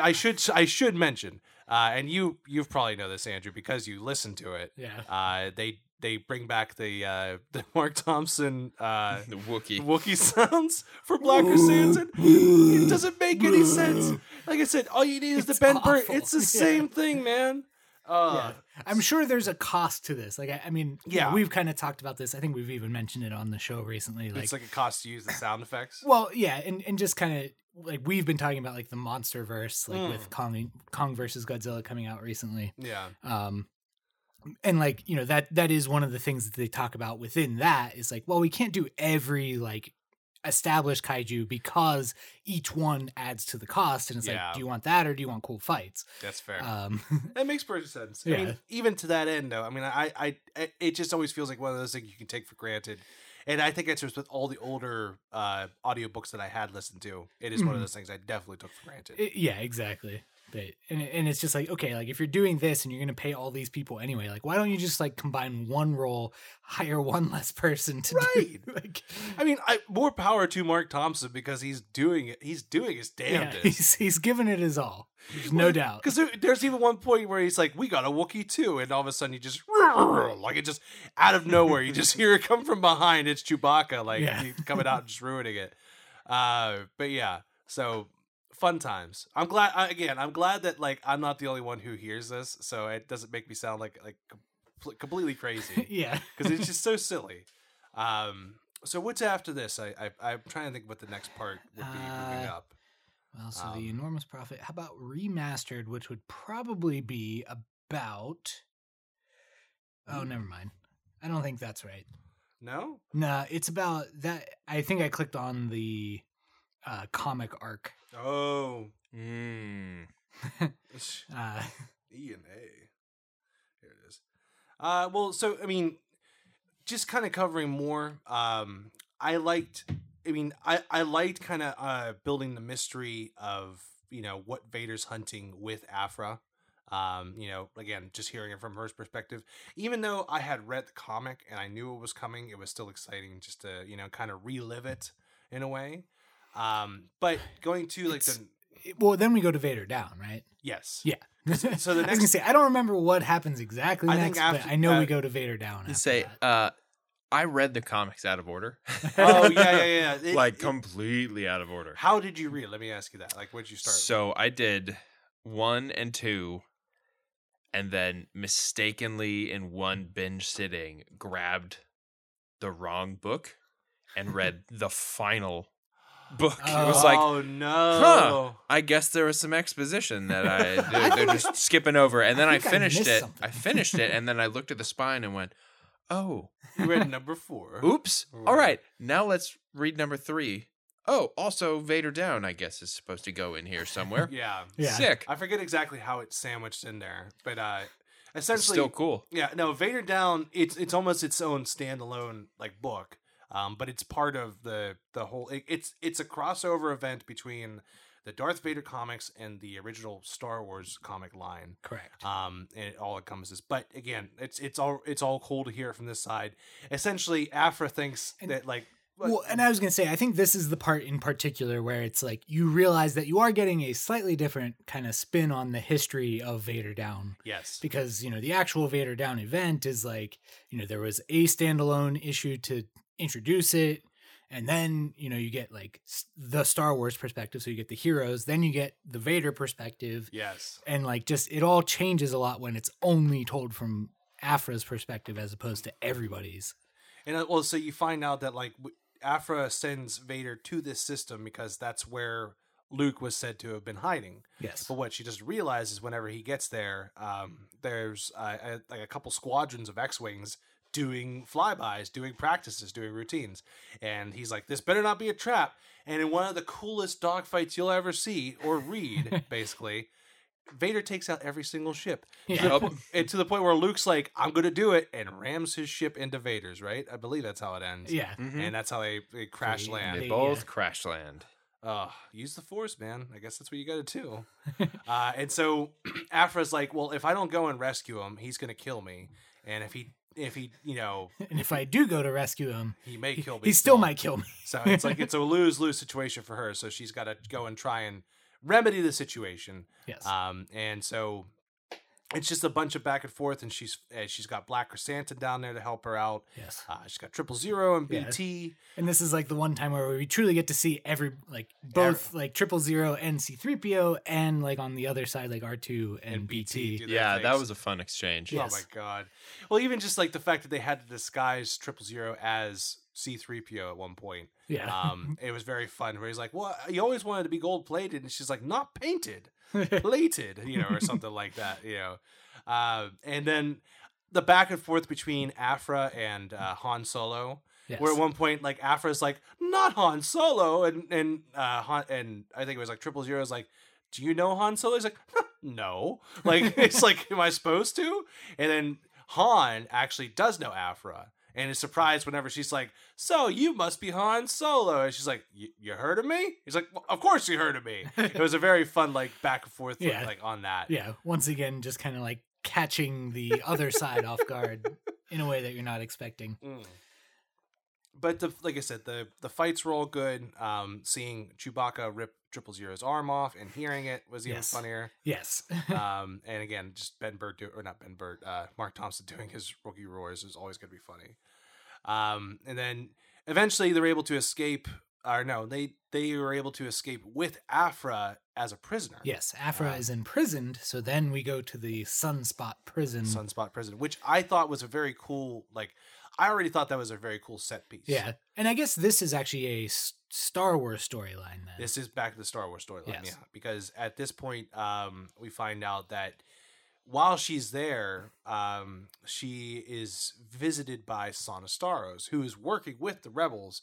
S1: I should I should mention." Uh, and you you've probably know this, Andrew, because you listened to it.
S2: yeah.
S1: Uh, they they bring back the uh, the Marc Thompson uh,
S3: the Wookie
S1: Wookiee sounds for Black Krrsantan. It doesn't make any sense. Like I said, all you need is
S2: It's
S1: the Ben Burtt.
S2: awful.
S1: It's the
S2: Yeah.
S1: same thing, man. Uh,
S2: yeah. I'm sure there's a cost to this. Like, I, I mean, you know,
S1: Yeah.
S2: we've kind of talked about this. I think we've even mentioned it on the show recently. Like,
S1: it's like a cost to use the sound effects.
S2: well, yeah, and, and just kind of like we've been talking about like the monster verse, like
S1: Mm.
S2: with Kong Kong versus Godzilla coming out recently.
S1: Yeah,
S2: Um, and like you know that that is one of the things that they talk about within that is like, well, we can't do every like established kaiju because each one adds to the cost, and it's
S1: Yeah.
S2: like, do you want that or do you want cool fights?
S1: that's fair.
S2: Um,
S1: That makes perfect sense. I mean, even to that end, though, I mean, I, I, it just always feels like one of those things you can take for granted. And I think it's just with all the older uh, audiobooks that I had listened to, it is one of
S2: Mhm.
S1: those things I definitely took for granted.
S2: It- yeah, exactly. And and it's just like okay, like if you're doing this and you're gonna pay all these people anyway, like why don't you just like combine one role, hire one less person to
S1: Right.
S2: do like
S1: I mean, I, more power to Marc Thompson because he's doing it. He's doing his
S2: yeah,
S1: damnedest.
S2: he's he's given it his all. There's no doubt.
S1: Because there, there's even one point where he's like, "We got a Wookiee too," and all of a sudden you just like it just out of nowhere. You just hear it come from behind. It's Chewbacca, like
S2: Yeah.
S1: coming out and just ruining it. Uh, but yeah, so fun times. I'm glad. Again, I'm glad that like I'm not the only one who hears this, so it doesn't make me sound like like com- completely crazy
S2: yeah.
S1: because it's just so silly. Um, so what's after this? I, I I'm trying to think what the next part would be moving
S2: Uh,
S1: up.
S2: Well, so
S1: Um,
S2: the enormous profit. How about remastered, which would probably be about. Oh,
S1: Hmm.
S2: never mind. I don't think that's right.
S1: No,
S2: Nah, it's about that. I think I clicked on the uh, comic arc.
S1: oh,
S3: Mm.
S2: Uh,
S1: E and A. Here it is. Uh, well, so I mean, just kind of covering more. Um, I liked. I mean, I I liked kind of uh building the mystery of you know what Vader's hunting with Aphra. Um, you know, again, just hearing it from her perspective, even though I had read the comic and I knew it was coming, it was still exciting just to, you know, kind of relive it in a way. Um, but going to like
S2: It's-
S1: the
S2: Well, then we go to Vader down, right?
S1: yes,
S2: Yeah.
S1: so the next,
S2: I was gonna say I don't remember what happens exactly
S1: I think
S2: next,
S1: after-
S2: but I know
S1: uh,
S2: we go to Vader down.
S3: To say,
S2: that.
S3: uh, I read the comics out of order.
S1: oh yeah, yeah, yeah. It-
S3: like
S1: it-
S3: completely out of order.
S1: how did you read? Let me ask you that. Like, where'd you start?
S3: So I did one and two, and then mistakenly in one binge sitting grabbed the wrong book and read the final book. it was like,
S1: oh no.
S3: I guess there was some exposition that I
S2: I
S3: they're, they're just skipping over, and then I,
S2: I
S3: finished
S2: missed
S3: it.
S2: something.
S3: I finished it, and then I looked at the spine and went, "Oh,
S1: You read number four.
S3: oops!
S1: Right.
S3: All right, now let's read number three. Oh, also Vader down. I guess is supposed to go in here somewhere.
S1: Yeah.
S2: Yeah.
S3: Sick.
S1: I forget exactly how it's sandwiched in there, but uh
S3: It's
S1: essentially
S3: still cool.
S1: Yeah, no, Vader Down. It's it's almost its own standalone like book, um, but it's part of the the whole. It, it's it's a crossover event between the Darth Vader comics and the original Star Wars comic line.
S2: correct.
S1: Um, and all it all encompasses. But again, it's it's all it's all cool to hear from this side. Essentially, Aphra thinks
S2: And-
S1: that like.
S2: Well, and I was gonna say, I think this is the part in particular where it's like you realize that you are getting a slightly different kind of spin on the history of Vader Down.
S1: yes,
S2: because you know the actual Vader Down event is like you know there was a standalone issue to introduce it and then you know you get like the Star Wars perspective so you get the heroes then you get the Vader perspective
S1: yes,
S2: and like just it all changes a lot when it's only told from Aphra's perspective as opposed to everybody's.
S1: And uh, well, so you find out that like Aphra sends Vader to this system because that's where Luke was said to have been hiding.
S2: yes.
S1: But what she just realizes whenever he gets there, um, there's uh, a, like a couple squadrons of X-wings doing flybys, doing practices, doing routines, and he's like, "This better not be a trap." And in one of the coolest dogfights you'll ever see or read, basically, Vader takes out every single ship.
S2: yeah
S3: Yup.
S1: And to the point where Luke's like, "I'm going to do it," and rams his ship into Vader's. Right? I believe that's how it ends.
S2: yeah
S3: Mhm.
S1: And that's how they, they crash
S2: They-
S1: land.
S3: They
S2: They,
S3: both
S2: uh,
S3: crash land.
S1: uh, use the force, man. I guess that's what you got to do. uh, and so Aphra's like, well, if I don't go and rescue him, he's gonna kill me. And if he, if he, you know,
S2: and if I do go to rescue him
S1: he may kill me.
S2: he still might kill me
S1: So it's like it's a lose lose situation for her. So she's got to go and try and remedy the situation.
S2: yes
S1: Um, and so it's just a bunch of back and forth. And she's uh, she's got Black Krrsantan down there to help her out.
S2: yes
S1: Uh, she's got Triple Zero and
S2: Yeah.
S1: BT.
S2: And this is like the one time where we truly get to see every like both like triple zero and C3PO and like on the other side like R2 and,
S1: And BT
S2: BT.
S1: do their
S3: Yeah, that was a fun exchange.
S2: Yeah.
S1: Oh my god! Well, even just like the fact that they had to disguise Triple Zero as C three PO at one point,
S2: Yeah.
S1: um, it was very fun. Where he's like, "Well, you always wanted to be gold plated," and she's like, "Not painted, plated," you know, or something like that, you know. Uh, and then the back and forth between Aphra and uh, Han Solo,
S2: yes.
S1: where at one point like Aphra's like, "Not Han Solo," and and uh, Han and I think it was like Triple Zero's like. Do you know Han Solo? He's like, no. Like, it's like, am I supposed to? And then Han actually does know Aphra and is surprised whenever she's like, so you must be Han Solo. And she's like, you heard of me? He's like, well, of course you heard of me. It was a very fun, like, back and forth,
S2: Yeah.
S1: like, on that.
S2: yeah. Once again, just kind of like catching the other side off guard in a way that you're not expecting.
S1: Mm. But the like I said, the the fights were all good. Um, seeing Chewbacca rip Triple Zero's arm off and hearing it was even
S2: Yes.
S1: funnier.
S2: Yes.
S1: um, and again, just Ben Burtt do, or not Ben Burtt, uh, Marc Thompson doing his Wookiee roars is always going to be funny. Um, and then eventually they're able to escape. Or no, they they were able to escape with Aphra as a prisoner.
S2: yes. Aphra
S1: Um,
S2: is imprisoned. So then we go to the Sunspot prison.
S1: Sunspot prison, which I thought was a very cool. Like, I already thought that was a very cool set piece.
S2: yeah. And I guess this is actually a Star Wars storyline then.
S1: This is back to the Star Wars storyline,
S2: Yes.
S1: yeah. Because at this point, um, we find out that while she's there, um, she is visited by Sana Starros, who is working with the rebels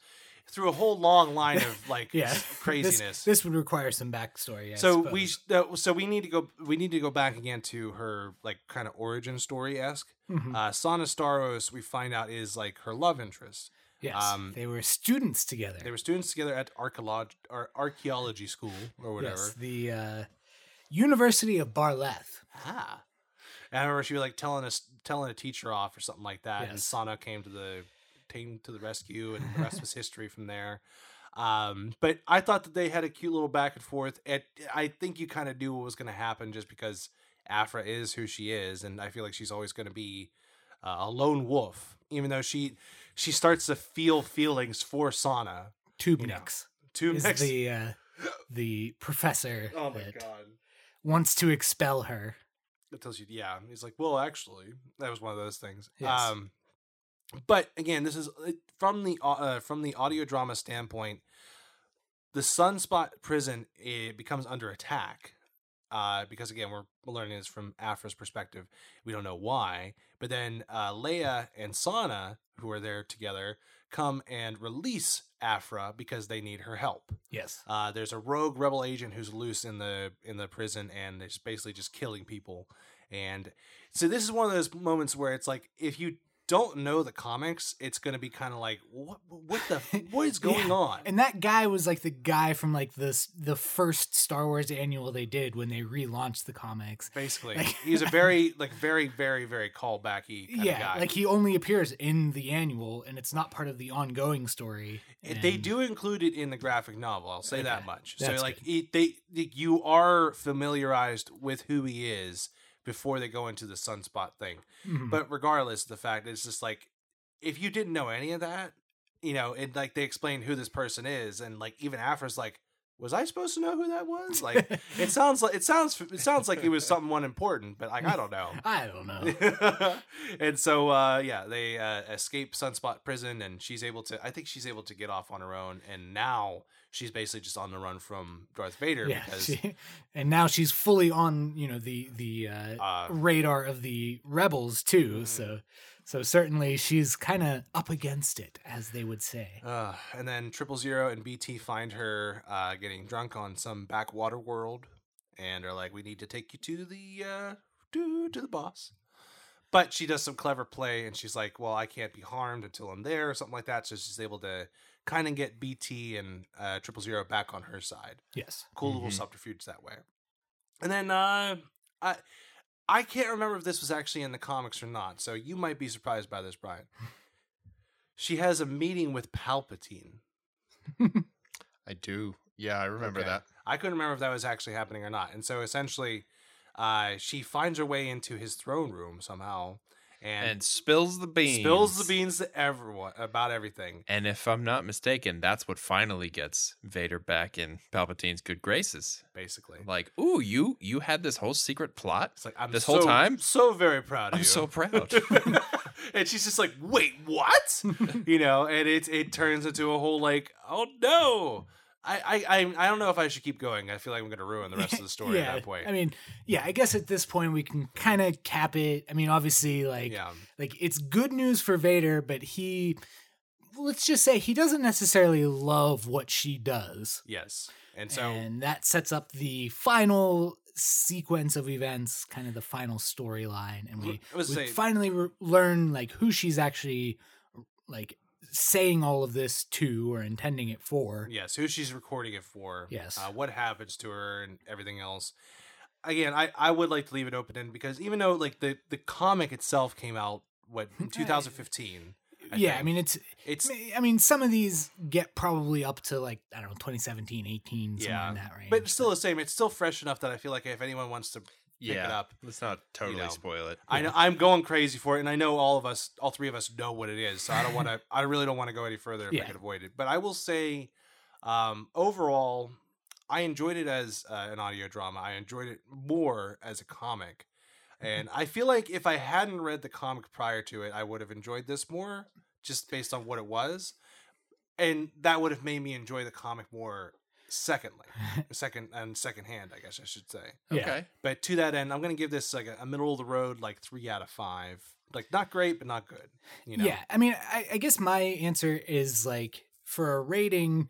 S1: through a whole long line of like
S2: yeah.
S1: craziness.
S2: This, this would require some backstory. I
S1: so
S2: suppose.
S1: we uh, so we need to go we need to go back again to her like kind of origin story esque.
S2: Mhm.
S1: Uh, Sana Starros, we find out is like her love interest.
S2: yes.
S1: um,
S2: they were students together.
S1: They were students together at or archaeology school or whatever.
S2: Yes, the uh, University of Bar'leth.
S1: Ah. And I remember she was like telling us telling a teacher off or something like that, and
S2: Yes.
S1: Sana came to the came to the rescue, and the rest was history from there. Um, but I thought that they had a cute little back and forth. And I think you kind of knew what was going to happen just because Aphra is who she is, and I feel like she's always going to be uh, a lone wolf, even though she she starts to feel feelings for Sana.
S2: Tubnix
S1: next,
S2: the uh, the professor
S1: oh my god.
S2: wants to expel her.
S1: It tells you, yeah. He's like, well, actually, that was one of those things.
S2: Yes.
S1: Um, but again, this is uh, from the uh, from the audio drama standpoint. The Sunspot prison it becomes under attack uh, because again, we're learning this from Aphra's perspective. We don't know why, but then uh, Leia and Sana, who are there together, come and release Aphra because they need her help.
S2: Yes.
S1: Uh, there's a rogue rebel agent who's loose in the in the prison and is basically just killing people. And so this is one of those moments where it's like if you don't know the comics, it's going to be kind of like what what the what is going
S2: Yeah.
S1: on?
S2: And that guy was like the guy from like this the first Star Wars annual they did when they relaunched the comics.
S1: Basically,
S2: Like-
S1: he's a very like very very very callbacky kind
S2: yeah,
S1: of guy.
S2: like he only appears in the annual and it's not part of the ongoing story.
S1: It- they do include it in the graphic novel. I'll say that much.
S2: that's
S1: so like it, they you are familiarized with who he is before they go into the sunspot thing.
S2: Mhm.
S1: But regardless, the fact it's just like if you didn't know any of that, you know, and like they explain who this person is, and like even Aphra's like, was I supposed to know who that was? Like it sounds like it sounds it sounds like it was someone important, but like I don't know.
S2: I don't know.
S1: and so uh yeah, they uh, escape Sunspot prison, and she's able to. I think she's able to get off on her own, and now she's basically just on the run from Darth Vader
S2: Yeah,
S1: because
S2: she- and now she's fully on, you know, the the uh,
S1: uh,
S2: radar of the rebels too.
S1: Mhm.
S2: So so certainly she's kind of up against it, as they would say.
S1: Uh, and then Triple Zero and BT find her uh, getting drunk on some backwater world, and are like, "We need to take you to the uh, to to the boss." But she does some clever play, and she's like, "Well, I can't be harmed until I'm there," or something like that. So she's able to kind of get BT and uh, Triple Zero back on her side.
S2: Yes.
S1: Cool little
S3: Mhm.
S1: subterfuge that way. And then uh, I I can't remember if this was actually in the comics or not. So you might be surprised by this, Brian. She has a meeting with Palpatine.
S3: I do. Yeah, I remember
S1: Okay.
S3: that.
S1: I couldn't remember if that was actually happening or not. And so essentially, uh, she finds her way into his throne room somehow and,
S3: And spills the beans.
S1: spills the beans to everyone about everything.
S3: And if I'm not mistaken, that's what finally gets Vader back in Palpatine's good graces.
S1: Basically,
S3: Like, ooh, you you had this whole secret plot.
S1: it's like I'm
S3: This
S1: so,
S3: whole time?
S1: so very proud of
S3: I'm
S1: you.
S3: so proud.
S1: and she's just like, "Wait, what?" you know, and it it turns into a whole like, "Oh no." I, I, I don't know if I should keep going. I feel like I'm going to ruin the rest of the story
S2: yeah,
S1: at that point.
S2: I mean, yeah, I guess at this point we can kind of cap it. I mean, obviously, like,
S1: yeah,
S2: like it's good news for Vader, but he, let's just say, he doesn't necessarily love what she does,
S1: yes, and so
S2: and that sets up the final sequence of events, kind of the final storyline, and we, we
S1: saying-
S2: finally re- learn like who she's actually like saying all of this to or intending it for.
S1: Yes, who she's recording it for.
S2: Yes.
S1: Uh, what happens to her and everything else. Again, I, I would like to leave it open ended because even though like the, the comic itself came out what in 2015, I
S2: yeah, I mean it's
S1: it's
S2: I mean some of these get probably up to like I don't know 2017, 18, somewhere
S1: Yeah,
S2: in that range.
S1: but still the same. It's still fresh enough that I feel like if anyone wants to, it
S3: yeah.
S1: up.
S3: Let's not totally
S1: know.
S3: spoil it.
S1: I know I'm going crazy for it, and I know all of us, all three of us, know what it is. So I don't want to. I really don't want to go any further if I
S2: Yeah.
S1: could avoid it. But I will say, um, overall, I enjoyed it as uh, an audio drama. I enjoyed it more as a comic, and I feel like if I hadn't read the comic prior to it, I would have enjoyed this more, just based on what it was, and that would have made me enjoy the comic more. Secondly, second and second hand, I guess I should say.
S2: Yeah.
S3: Okay.
S1: But to that end, I'm going to give this like a, a middle of the road, like three out of five. Like not great, but not good. You know?
S2: Yeah, I mean, I, I guess my answer is like for a rating.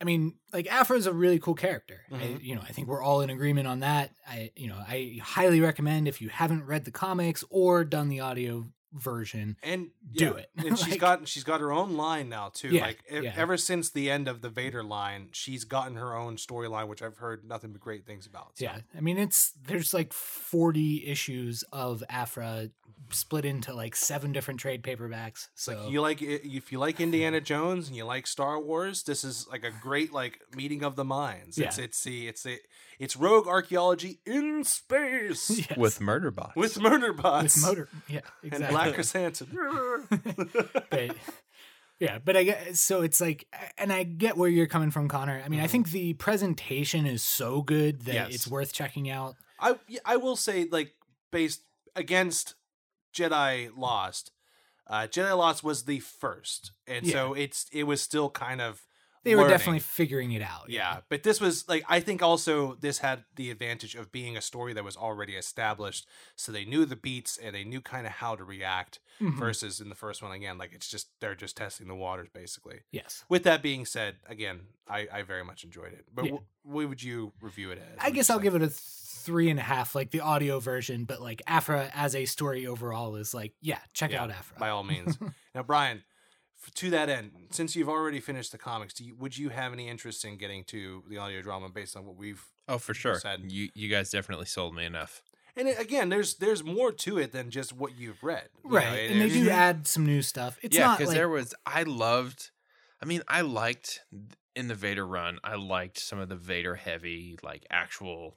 S2: I mean, like Aphra is a really cool character. I,
S1: Mhm.
S2: you know, I think we're all in agreement on that. I, you know, I highly recommend if you haven't read the comics or done the audio version.
S1: and
S2: do
S1: yeah,
S2: it.
S1: and she's got she's got her own line now too.
S2: Yeah,
S1: like e-
S2: yeah.
S1: ever since the end of the Vader line, she's gotten her own storyline, which I've heard nothing but great things about. So.
S2: Yeah, I mean it's there's like 40 issues of Aphra split into like seven different trade paperbacks. So
S1: Like you like if you like Indiana Jones and you like Star Wars, this is like a great like meeting of the minds. It's
S2: Yeah.
S1: it's the it's the it's rogue archaeology in space
S2: Yes.
S3: with murder bots.
S1: with murder bots
S2: with motor, yeah,
S1: and
S2: exactly.
S1: Black Krrsantan.
S2: but yeah, but I get so it's like, and I get where you're coming from, Connor. I mean, I
S1: Mhm.
S2: think the presentation is so good that
S1: Yes.
S2: it's worth checking out.
S1: I I will say like based against Jedi Lost, uh, Jedi Lost was the first, and so it's it was still kind of
S2: They were definitely figuring it out.
S1: yeah. But this was like I think also this had the advantage of being a story that was already established, so they knew the beats and they knew kind of how to react.
S2: Mhm.
S1: Versus in the first one again, like it's just they're just testing the waters basically.
S2: yes.
S1: With that being said, again, I, I very much enjoyed it. But
S2: Yeah.
S1: wh- what would you review it as?
S2: I guess I'll give it a three and a half, like the audio version, but like Aphra as a story overall is like, yeah, check
S1: Yeah,
S2: out Aphra.
S1: by all means. now, Brian, f- to that end, since you've already finished the comics, do you, would you have any interest in getting to the audio drama based on what we've?
S3: oh, for sure.
S1: Said-
S3: You you guys definitely sold me enough.
S1: And it, again, there's there's more to it than just what you've read, you
S2: right.
S1: it
S2: and they do add some new stuff. It's
S3: yeah,
S2: not
S3: because
S2: like,
S3: there was I loved. I mean, I liked in the Vader run. I liked some of the Vader heavy, like actual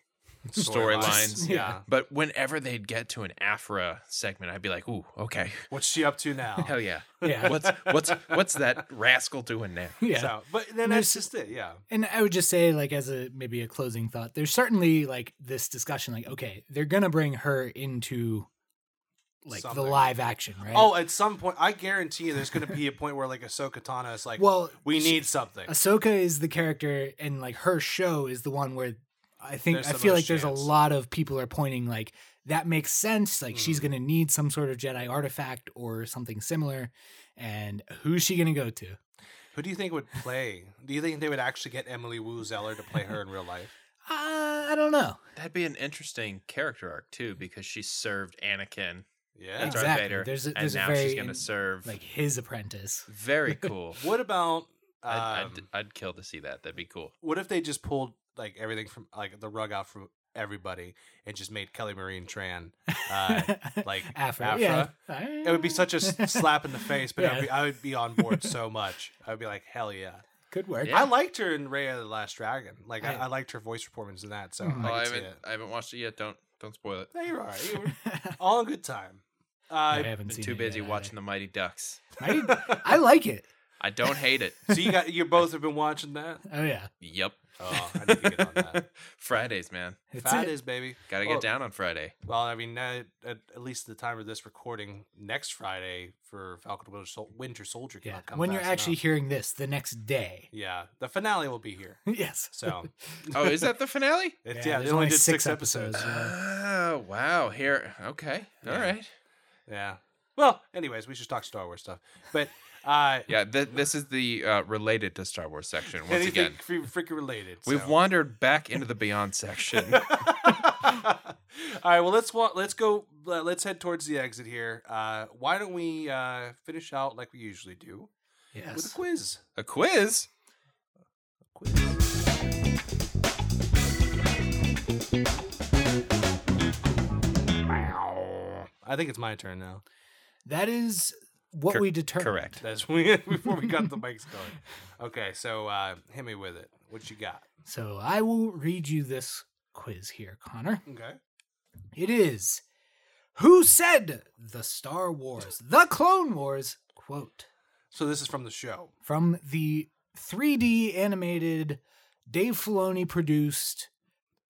S3: storylines.
S1: Yeah.
S3: But whenever they'd get to an Aphra segment, I'd be like, "Ooh, okay,
S1: What's she up to now?
S3: hell yeah!
S2: yeah.
S3: What's what's what's that rascal doing now?"
S2: yeah.
S1: So, but then
S2: There's-
S1: that's just it. Yeah.
S2: And I would just say, like, as a maybe a closing thought, there's certainly like this discussion, like, okay, they're gonna bring her into like
S1: Something.
S2: the live action, right?
S1: Oh, at some point, I guarantee you, there's going to be a point where like Ahsoka Tano is like,
S2: well,
S1: we need something.
S2: Ahsoka is the character, and like her show is the one where I think
S1: There's
S2: I feel
S1: most
S2: like there's a lot of people are pointing like that makes sense. Like she's
S1: Mhm.
S2: gonna need some sort of Jedi artifact or something similar, and who's she gonna go to?
S1: Who do you think would play? Do you think they would actually get Emily Woo Zeller to play her in real life?
S2: Uh, I don't know.
S3: That'd be an interesting character arc too, because she served Anakin
S1: Yeah.
S3: and Darth
S2: Exactly.
S3: Vader,
S2: There's a-
S3: and
S2: there's a
S3: now
S2: very
S3: she's gonna
S2: in-
S3: serve.
S2: Like his apprentice.
S3: very cool.
S1: What about? Um,
S3: I'd, I'd I'd kill to see that. That'd be cool.
S1: what if they just pulled like everything from like the rug out from everybody and just made Kelly Marie Tran? Uh, like
S2: Aphra.
S1: Aphra?
S2: Yeah.
S1: It would be such a slap in the face, but I'd
S2: Yeah.
S1: be, I would be on board so much. I would be like, hell yeah.
S2: Could work.
S3: Yeah.
S1: I liked her in Raya the Last Dragon. Like I,
S2: I-
S1: I liked her voice performance in that. So
S2: Mhm.
S3: Oh,
S1: I
S3: I
S1: could see
S3: haven't. I haven't watched it yet. Don't don't spoil it.
S1: No, you're all right. You were all in good time.
S2: I
S1: Uh,
S2: haven't
S3: Been
S2: seen
S3: too busy
S2: yet,
S3: watching the Mighty Ducks.
S2: I, I like it.
S3: I don't hate it.
S1: so you got you both have been watching that.
S2: Oh yeah.
S3: Yep.
S1: Oh, I need to get on that.
S3: Fridays, man.
S2: It's
S1: Fat
S2: it.
S1: is baby.
S3: Got to
S1: Well,
S3: get down on Friday.
S1: Well, I mean, uh, at, at least the time of this recording, next Friday for Falcon Winter, Sol- Winter Soldier
S2: Yeah.
S1: come
S2: When you're actually
S1: enough.
S2: hearing this the next day.
S1: yeah, the finale will be here.
S2: yes.
S1: So
S3: Oh, is that the finale?
S1: it's
S2: Yeah,
S1: yeah, they only
S2: only
S1: did
S2: six
S1: six episodes.
S2: episodes.
S3: Oh, wow. Here. Okay. All
S1: Yeah.
S3: right.
S1: Yeah. Well, anyways, we should talk Star Wars stuff, but uh,
S3: Yeah, th- this is the uh, related to Star Wars section once
S1: anything
S3: again.
S1: fre- freaking related.
S3: We've
S1: so.
S3: wandered back into the Beyond section.
S1: All right, well let's wa- let's go. uh, Let's head towards the exit here. Uh, why don't we uh, finish out like we usually do Yes. with a
S2: Yes.
S1: quiz?
S3: A quiz?
S1: I think it's my turn now.
S2: That is what
S3: Cor-
S2: we determined.
S3: Correct.
S1: That's we, before we got the mics going. Okay, so uh, hit me with it. What you got?
S2: So I will read you this quiz here, Connor.
S1: Okay.
S2: It is Who said the Star Wars, the Clone Wars quote
S1: So this is from the show.
S2: from the 3D animated Dave Filoni produced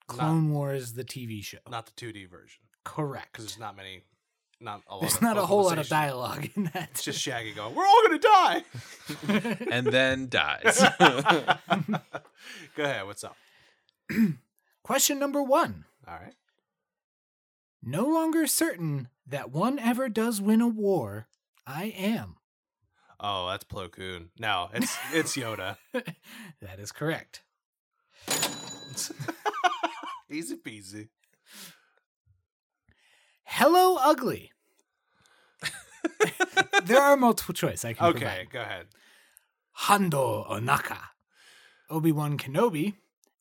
S2: Clone Wars the TV show.
S1: Not the 2D version,
S2: Correct.
S1: because there's not many, not a lot.
S2: There's
S1: of
S2: not a whole lot of dialogue in that.
S1: It's just Shaggy going, "We're all gonna die."
S3: and then dies.
S1: Go ahead. What's up?
S2: Question number one.
S1: All right.
S2: No longer certain that one ever does win a war, I am.
S1: Oh, that's Plo Koon. No, it's it's Yoda.
S2: that is correct.
S1: Easy peasy.
S2: Hello, ugly. there are multiple choice I can
S1: Okay,
S2: provide.
S1: go ahead.
S2: Hondo Ohnaka, Obi Wan Kenobi,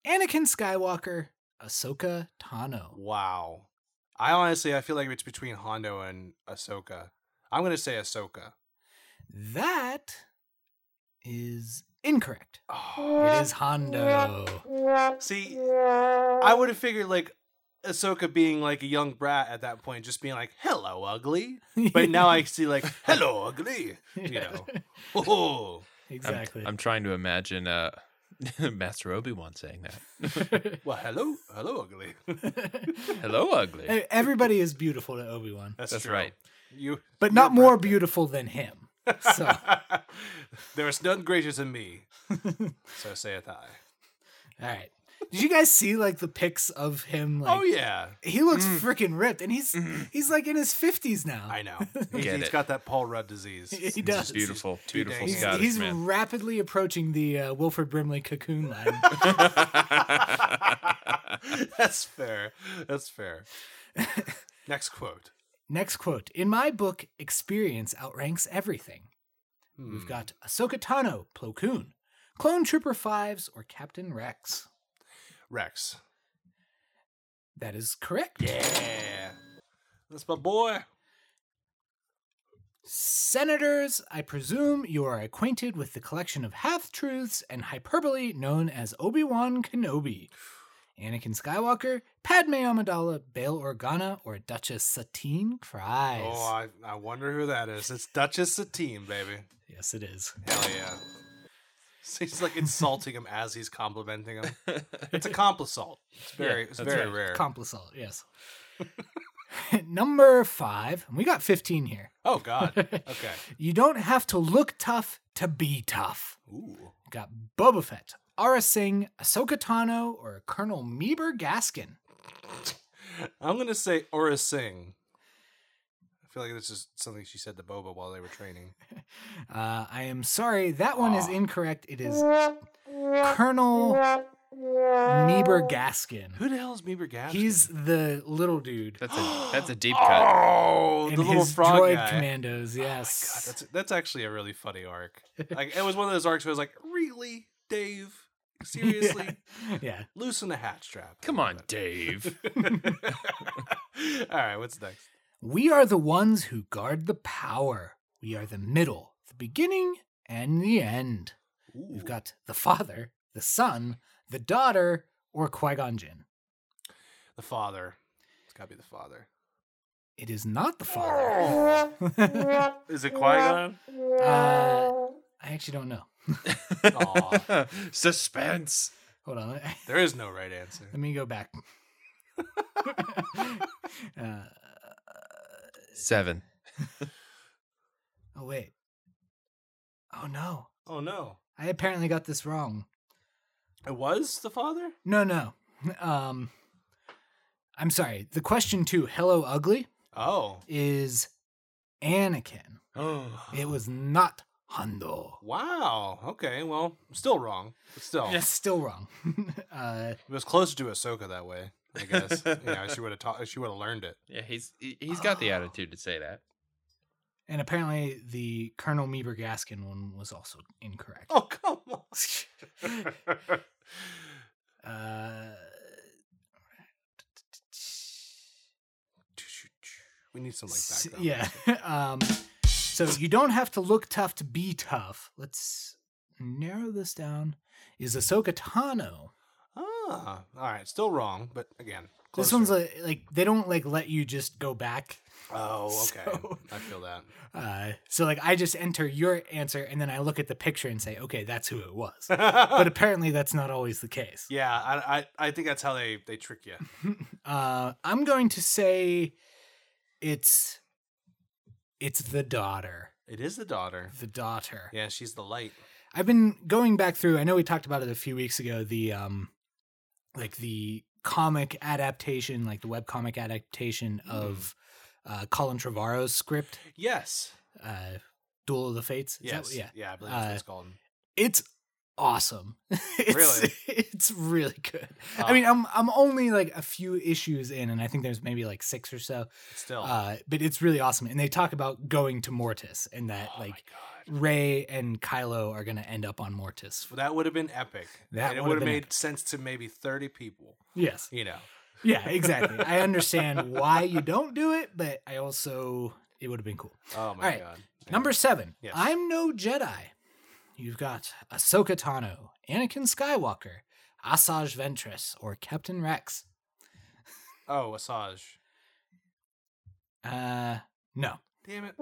S2: Anakin Skywalker, Ahsoka Tano.
S1: Wow. I honestly, I feel like it's between Hondo and Ahsoka. I'm gonna say Ahsoka.
S2: That is incorrect.
S1: Oh,
S2: It is Hondo.
S1: see, I would have figured like Ahsoka being like a young brat at that point, just being like, "Hello, ugly." But now I see like, "Hello, ugly." You know. Oh,
S3: I'm,
S2: exactly.
S3: I'm trying to imagine uh, Master Obi Wan saying that.
S1: well, hello, hello, ugly.
S3: Hello, ugly.
S2: Everybody is beautiful to Obi Wan,
S1: That's,
S3: That's
S1: true.
S3: right.
S1: You,
S2: but not more
S1: breathtaking.
S2: beautiful than him. So,
S1: there is none greater than me. so saith I.
S2: all right. Did you guys see like the pics of him? Like,
S1: oh yeah,
S2: he looks freaking ripped, and he's he's like in his fifties now.
S1: I know. He's,
S3: Get
S1: he's
S3: it.
S1: got that Paul Rudd disease.
S2: he
S3: It's
S2: does.
S3: beautiful, beautiful
S1: dang-
S2: He's,
S3: Scottish
S2: he's
S3: man.
S2: rapidly approaching the uh, Wilford Brimley cocoon line.
S1: That's fair. That's fair. Next quote.
S2: Next quote: In my book, experience outranks everything. We've
S1: Hmm.
S2: got Ahsoka Tano, Plo Koon, Clone Trooper Fives, or Captain Rex.
S1: Rex.
S2: That is correct.
S1: Yeah. That's my boy.
S2: Senators, I presume you are acquainted with the collection of half truths and hyperbole known as Obi Wan Kenobi. Anakin Skywalker, Padme Amidala, Bail Organa, or Duchess Satine Kryze.
S1: Oh, I, I wonder who that is. It's Duchess Satine, baby.
S2: yes, it is.
S1: Hell yeah. So he's like insulting him as he's complimenting him. It's a complisalt. It's very,
S3: Yeah,
S1: it's very
S3: right.
S1: rare.
S2: Complisalt, yes. Number five, and we got 15 here.
S1: oh God. Okay.
S2: You don't have to look tough to be tough.
S1: Ooh.
S2: Got Boba Fett, Aurra Sing, Ahsoka Tano, or Colonel Meebur Gascon.
S1: I'm gonna say Aurra Sing. I feel like this is something she said to Boba while they were training.
S2: Uh, I am sorry, that one is incorrect. It is Colonel Meebur Gascon.
S1: Who the hell is Meebur Gascon?
S2: He's the little dude
S3: That's a that's a deep cut.
S1: Oh,
S2: in
S1: the little
S2: his
S1: frog
S2: droid
S1: guy.
S2: commandos.
S1: Oh my
S2: Yes.
S1: God, that's that's actually a really funny arc. Like it was one of those arcs where I was like, "Really, Dave? Seriously?
S2: yeah.
S1: Loosen the hat strap."
S3: Come on, Dave.
S1: All right, what's next?
S2: We are the ones who guard the power. We are the middle, the beginning, and the end. We've got the father, the son, the daughter, or Qui Gon Jinn.
S1: the father. It's got to be the father.
S2: It is not the father.
S1: Is it Qui Gon?
S2: uh, I actually don't know.
S3: Suspense.
S2: Hold on.
S1: There is no right answer.
S2: let me go back. uh,
S3: Seven.
S2: oh, wait. Oh, no.
S1: Oh no,
S2: I apparently got this wrong.
S1: it was the father.
S2: No, no. Um, I'm sorry. The question to Hello Ugly
S1: Oh,
S2: is Anakin.
S3: Oh.
S2: It was not Hondo.
S1: wow. Okay, well, still wrong, but still,
S2: That's still wrong. uh,
S1: it was closer to Ahsoka that way. I guess. yeah, she would have taught. She would have learned it.
S3: Yeah, he's he- he's got the
S2: Oh.
S3: attitude to say that.
S2: and apparently the Colonel Meebur Gascon one was also incorrect.
S1: Oh come on.
S2: Uh,
S1: we need some like
S2: s-
S1: background.
S2: yeah. um, so you don't have to look tough to be tough. Let's narrow this down. Is Ahsoka Tano?
S1: Ah, all right. Still wrong, but again,
S2: This one's like, like they don't like let you just go back.
S1: Oh, okay.
S2: So-
S1: I feel that.
S2: Uh, so like I just enter your answer and then I look at the picture and say, okay, that's who it was. but
S1: but
S2: apparently that's not always the case.
S1: yeah, I, I I think that's how they they trick you.
S2: Uh, I'm going to say it's it's the daughter.
S1: It is the daughter.
S2: The daughter.
S1: Yeah, she's the light.
S2: I've been going back through. I know we talked about it a few weeks ago. The um, like the comic adaptation, like the web comic adaptation of uh, Colin Trevorrow's script,
S1: Yes.
S2: uh, Duel of the Fates. Is that-
S1: Yes.
S2: yeah.
S1: Yeah. I believe that's what
S2: Uh,
S1: it's called.
S2: It's awesome. it's,
S1: Really?
S2: it's really good.
S1: Uh,
S2: I mean, I'm I'm only like a few issues in, and I think there's maybe like six or so.
S1: still.
S2: Uh, but it's really awesome, and they talk about going to Mortis, and that
S1: oh
S2: like. Rey and Kylo are gonna end up on Mortis.
S1: That would have been epic.
S2: That
S1: and it
S2: would have
S1: made
S2: epic.
S1: sense to maybe 30 people,
S2: Yes.
S1: you know.
S2: Yeah, exactly. I understand why you don't do it, but I also it would have been cool.
S1: Oh my
S2: right.
S1: god.
S2: Number seven.
S1: Yes.
S2: I'm no Jedi. You've got Ahsoka Tano, Anakin Skywalker, Asajj Ventress, or Captain Rex.
S1: Oh, Asajj.
S2: Uh, no.
S1: Damn it.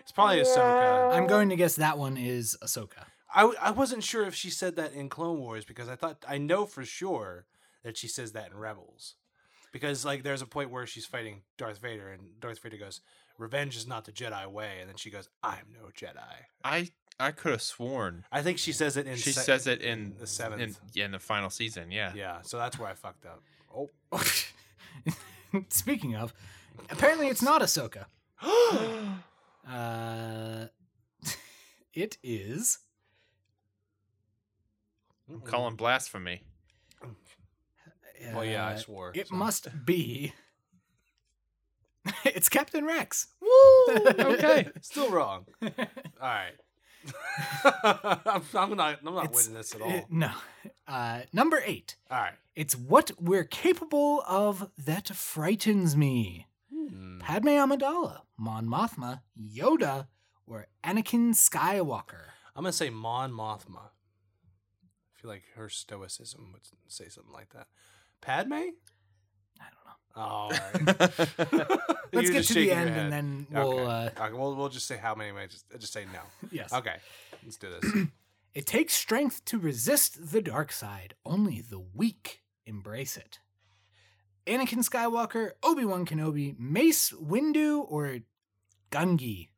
S1: It's probably Ahsoka.
S2: I'm going to guess that one is Ahsoka.
S1: I, w- I wasn't sure if she said that in Clone Wars because I thought I know for sure that she says that in Rebels. Because like there's a point where she's fighting Darth Vader and Darth Vader goes, "Revenge is not the Jedi way," and then she goes, "I'm no Jedi."
S3: I I could have sworn
S1: I think she says it in.
S3: she
S1: se-
S3: says it in
S1: the seventh.
S3: in, yeah, in the final season. Yeah.
S1: yeah, so that's where I fucked up. Oh,
S2: Speaking of, apparently it's not Ahsoka. Uh, it is.
S3: I'm calling blasphemy.
S1: Well, yeah, I
S2: uh,
S1: swore.
S2: It
S1: so.
S2: must be. it's Captain Rex.
S1: Woo!
S3: Okay.
S1: still wrong. All right. I'm, I'm not. I'm not
S2: It's-
S1: winning this at all.
S2: no. Uh, number eight.
S1: all right.
S2: It's what we're capable of that frightens me.
S1: Hmm.
S2: Padme Amidala, Mon Mothma, Yoda, or Anakin Skywalker.
S1: I'm gonna say Mon Mothma. I feel like her stoicism would say something like that. Padme?
S2: I don't know.
S1: Oh, all right.
S2: Let's get to the end
S1: head.
S2: and then we'll.
S1: okay.
S2: Uh,
S1: okay. We'll we'll just say how many ways. Just just say no.
S2: yes.
S1: Okay. Let's do this.
S2: It takes strength to resist the dark side. Only the weak embrace it. Anakin Skywalker, Obi Wan Kenobi, Mace Windu, or Gungi.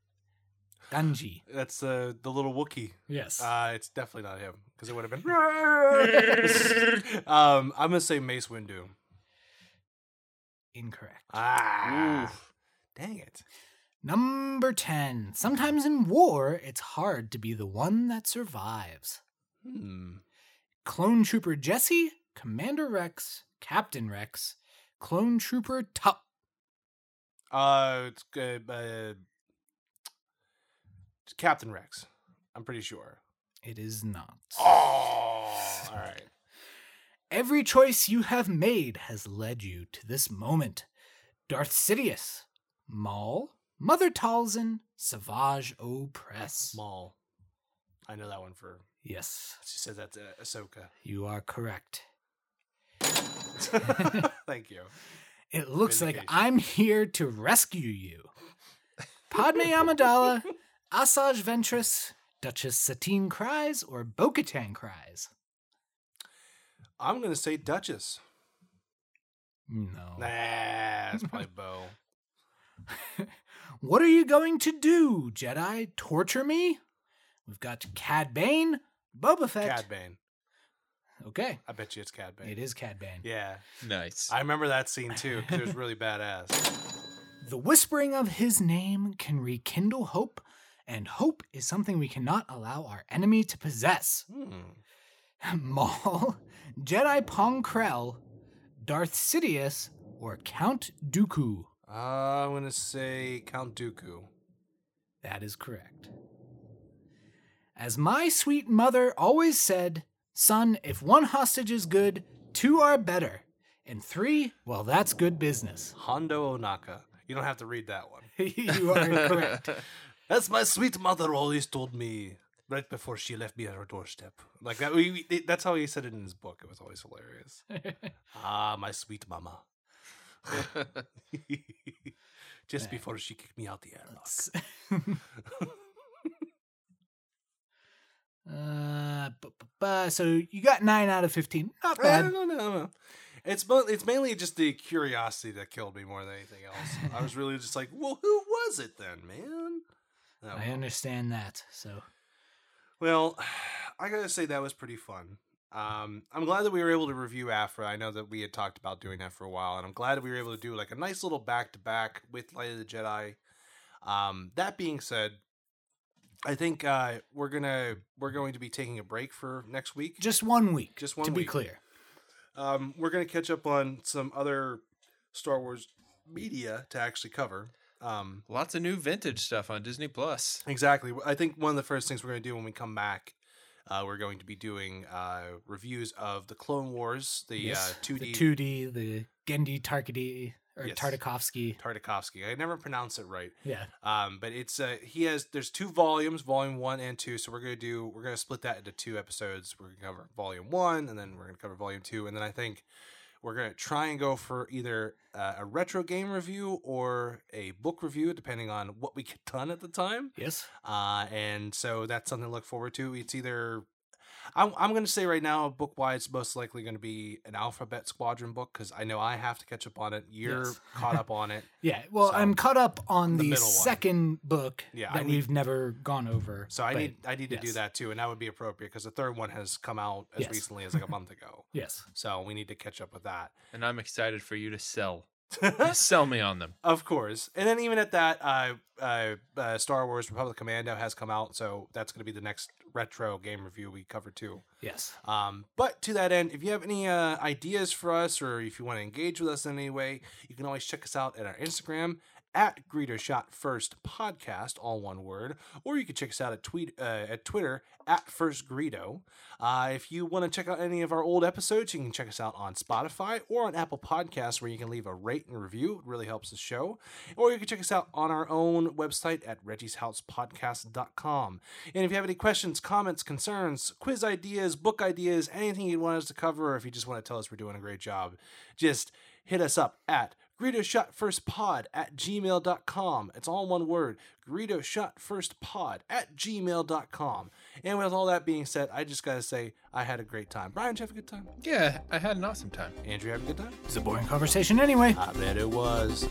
S2: Gungi.
S1: That's uh, the little Wookie.
S2: Yes.
S1: Uh, it's definitely not him because it would have been. um, I'm gonna say Mace Windu.
S2: Incorrect.
S1: Ah,
S3: Oof.
S1: dang it.
S2: Number 10. Sometimes in war, it's hard to be the one that survives.
S1: Hmm.
S2: Clone Trooper Jesse, Commander Rex, Captain Rex, Clone Trooper Tup.
S1: Uh, it's good. Uh, Captain Rex. I'm pretty sure.
S2: It is not.
S1: Oh, all right.
S2: Every choice you have made has led you to this moment. Darth Sidious, Maul, Mother Talzin, Savage Opress.
S1: Maul. I know that one for.
S2: Yes,
S1: She said that uh, Ahsoka.
S2: you are correct.
S1: Thank you.
S2: It looks like I'm here to rescue you. Padme Amidala, Asajj Ventress, Duchess Satine Kryze, or Bo Katan Kryze.
S1: I'm gonna say Duchess.
S2: No.
S1: Nah, it's probably Bo.
S2: What are you going to do, Jedi? Torture me? We've got Cad Bane, Boba Fett.
S1: Cad Bane.
S2: Okay,
S1: I bet you it's Cad Bane.
S2: it is Cad Bane.
S1: Yeah,
S3: nice.
S1: I remember that scene too because it was really badass.
S2: The whispering of his name can rekindle hope, and hope is something we cannot allow our enemy to possess.
S1: Hmm.
S2: Maul, Jedi Pong Krell, Darth Sidious, or Count Dooku.
S1: Uh, I'm gonna say Count Dooku.
S2: That is correct. As my sweet mother always said, son, if one hostage is good, two are better. And three, well, that's good business.
S1: Hondo Ohnaka. You don't have to read that one.
S2: you are correct.
S1: As my sweet mother always told me right before she left me at her doorstep. Like that. We, we- that's how he said it in his book. It was always hilarious. ah, my sweet mama. Just before she kicked me out the airlock.
S2: uh, bu- bu- bu- so you got nine out of 15. Not bad.
S1: don't know. I don't know. It's mo- it's mainly just the curiosity that killed me more than anything else. I was really just like, well, who was it then, man? Oh,
S2: I understand that. So
S1: Well, I gotta say that was pretty fun. Um, I'm glad that we were able to review Aphra. I know that we had talked about doing that for a while, and I'm glad that we were able to do like a nice little back to back with Light of the Jedi. Um, that being said, I think uh, we're gonna we're going to be taking a break for next week.
S2: Just one week.
S1: Just one week.
S2: to be clear.
S1: Um, we're gonna catch up on some other Star Wars media to actually cover. Um,
S3: Lots of new vintage stuff on Disney Plus.
S1: exactly. I think one of the first things we're gonna do when we come back, uh, we're going to be doing uh, reviews of the Clone Wars, the
S2: Yes,
S1: uh, 2D
S2: The 2D, the Genndy Tarkady or
S1: Yes.
S2: Tartakovsky.
S1: Tartakovsky. I never pronounce it right.
S2: Yeah.
S1: Um, but it's uh he has there's two volumes, volume one and two. So we're gonna do we're gonna split that into two episodes. We're gonna cover volume one, and then we're gonna cover volume two, and then I think we're gonna try and go for either uh, a retro game review or a book review, depending on what we get done at the time.
S2: Yes.
S1: Uh, and so that's something to look forward to. It's either I'm, I'm going to say right now, book wise, it's most likely going to be an Alphabet Squadron book because I know I have to catch up on it. You're
S2: Yes.
S1: caught up on it.
S2: Yeah. Well,
S1: So,
S2: I'm caught up on
S1: the
S2: the,
S1: middle one.
S2: second book
S1: Yeah,
S2: that
S1: need-
S2: we've never gone over.
S1: So I need I need to do that too, and that would be appropriate because the third one has come out as
S2: Yes.
S1: recently as like a month ago.
S2: Yes.
S1: So we need to catch up with that.
S3: And I'm excited for you to sell. Sell me on them.
S1: of course, and then even at that, uh, uh, uh, Star Wars Republic Commando has come out, so that's going to be the next retro game review we cover too.
S2: Yes.
S1: Um, but to that end, if you have any uh, ideas for us or if you want to engage with us in any way, you can always check us out at our Instagram at Greedo Shot First Podcast, all one word, or you can check us out at tweet uh, at Twitter at First Greedo. Uh, if you want to check out any of our old episodes, you can check us out on Spotify or on Apple Podcasts, where you can leave a rate and review. It really helps the show. Or you can check us out on our own website at reggieshousepodcast.com. And if you have any questions, comments, concerns, quiz ideas, book ideas, anything you want us to cover, or if you just want to tell us we're doing a great job, just hit us up at Greedo Shot First Pod at gmail.com. It's all one word. Greedo Shot First Pod at gmail.com. And with all that being said, I just got to say, I had a great time. Brian, did you have a good time?
S3: Yeah, I had an awesome time.
S1: Andrew, have a good time?
S2: It's a boring conversation anyway.
S1: I bet it was.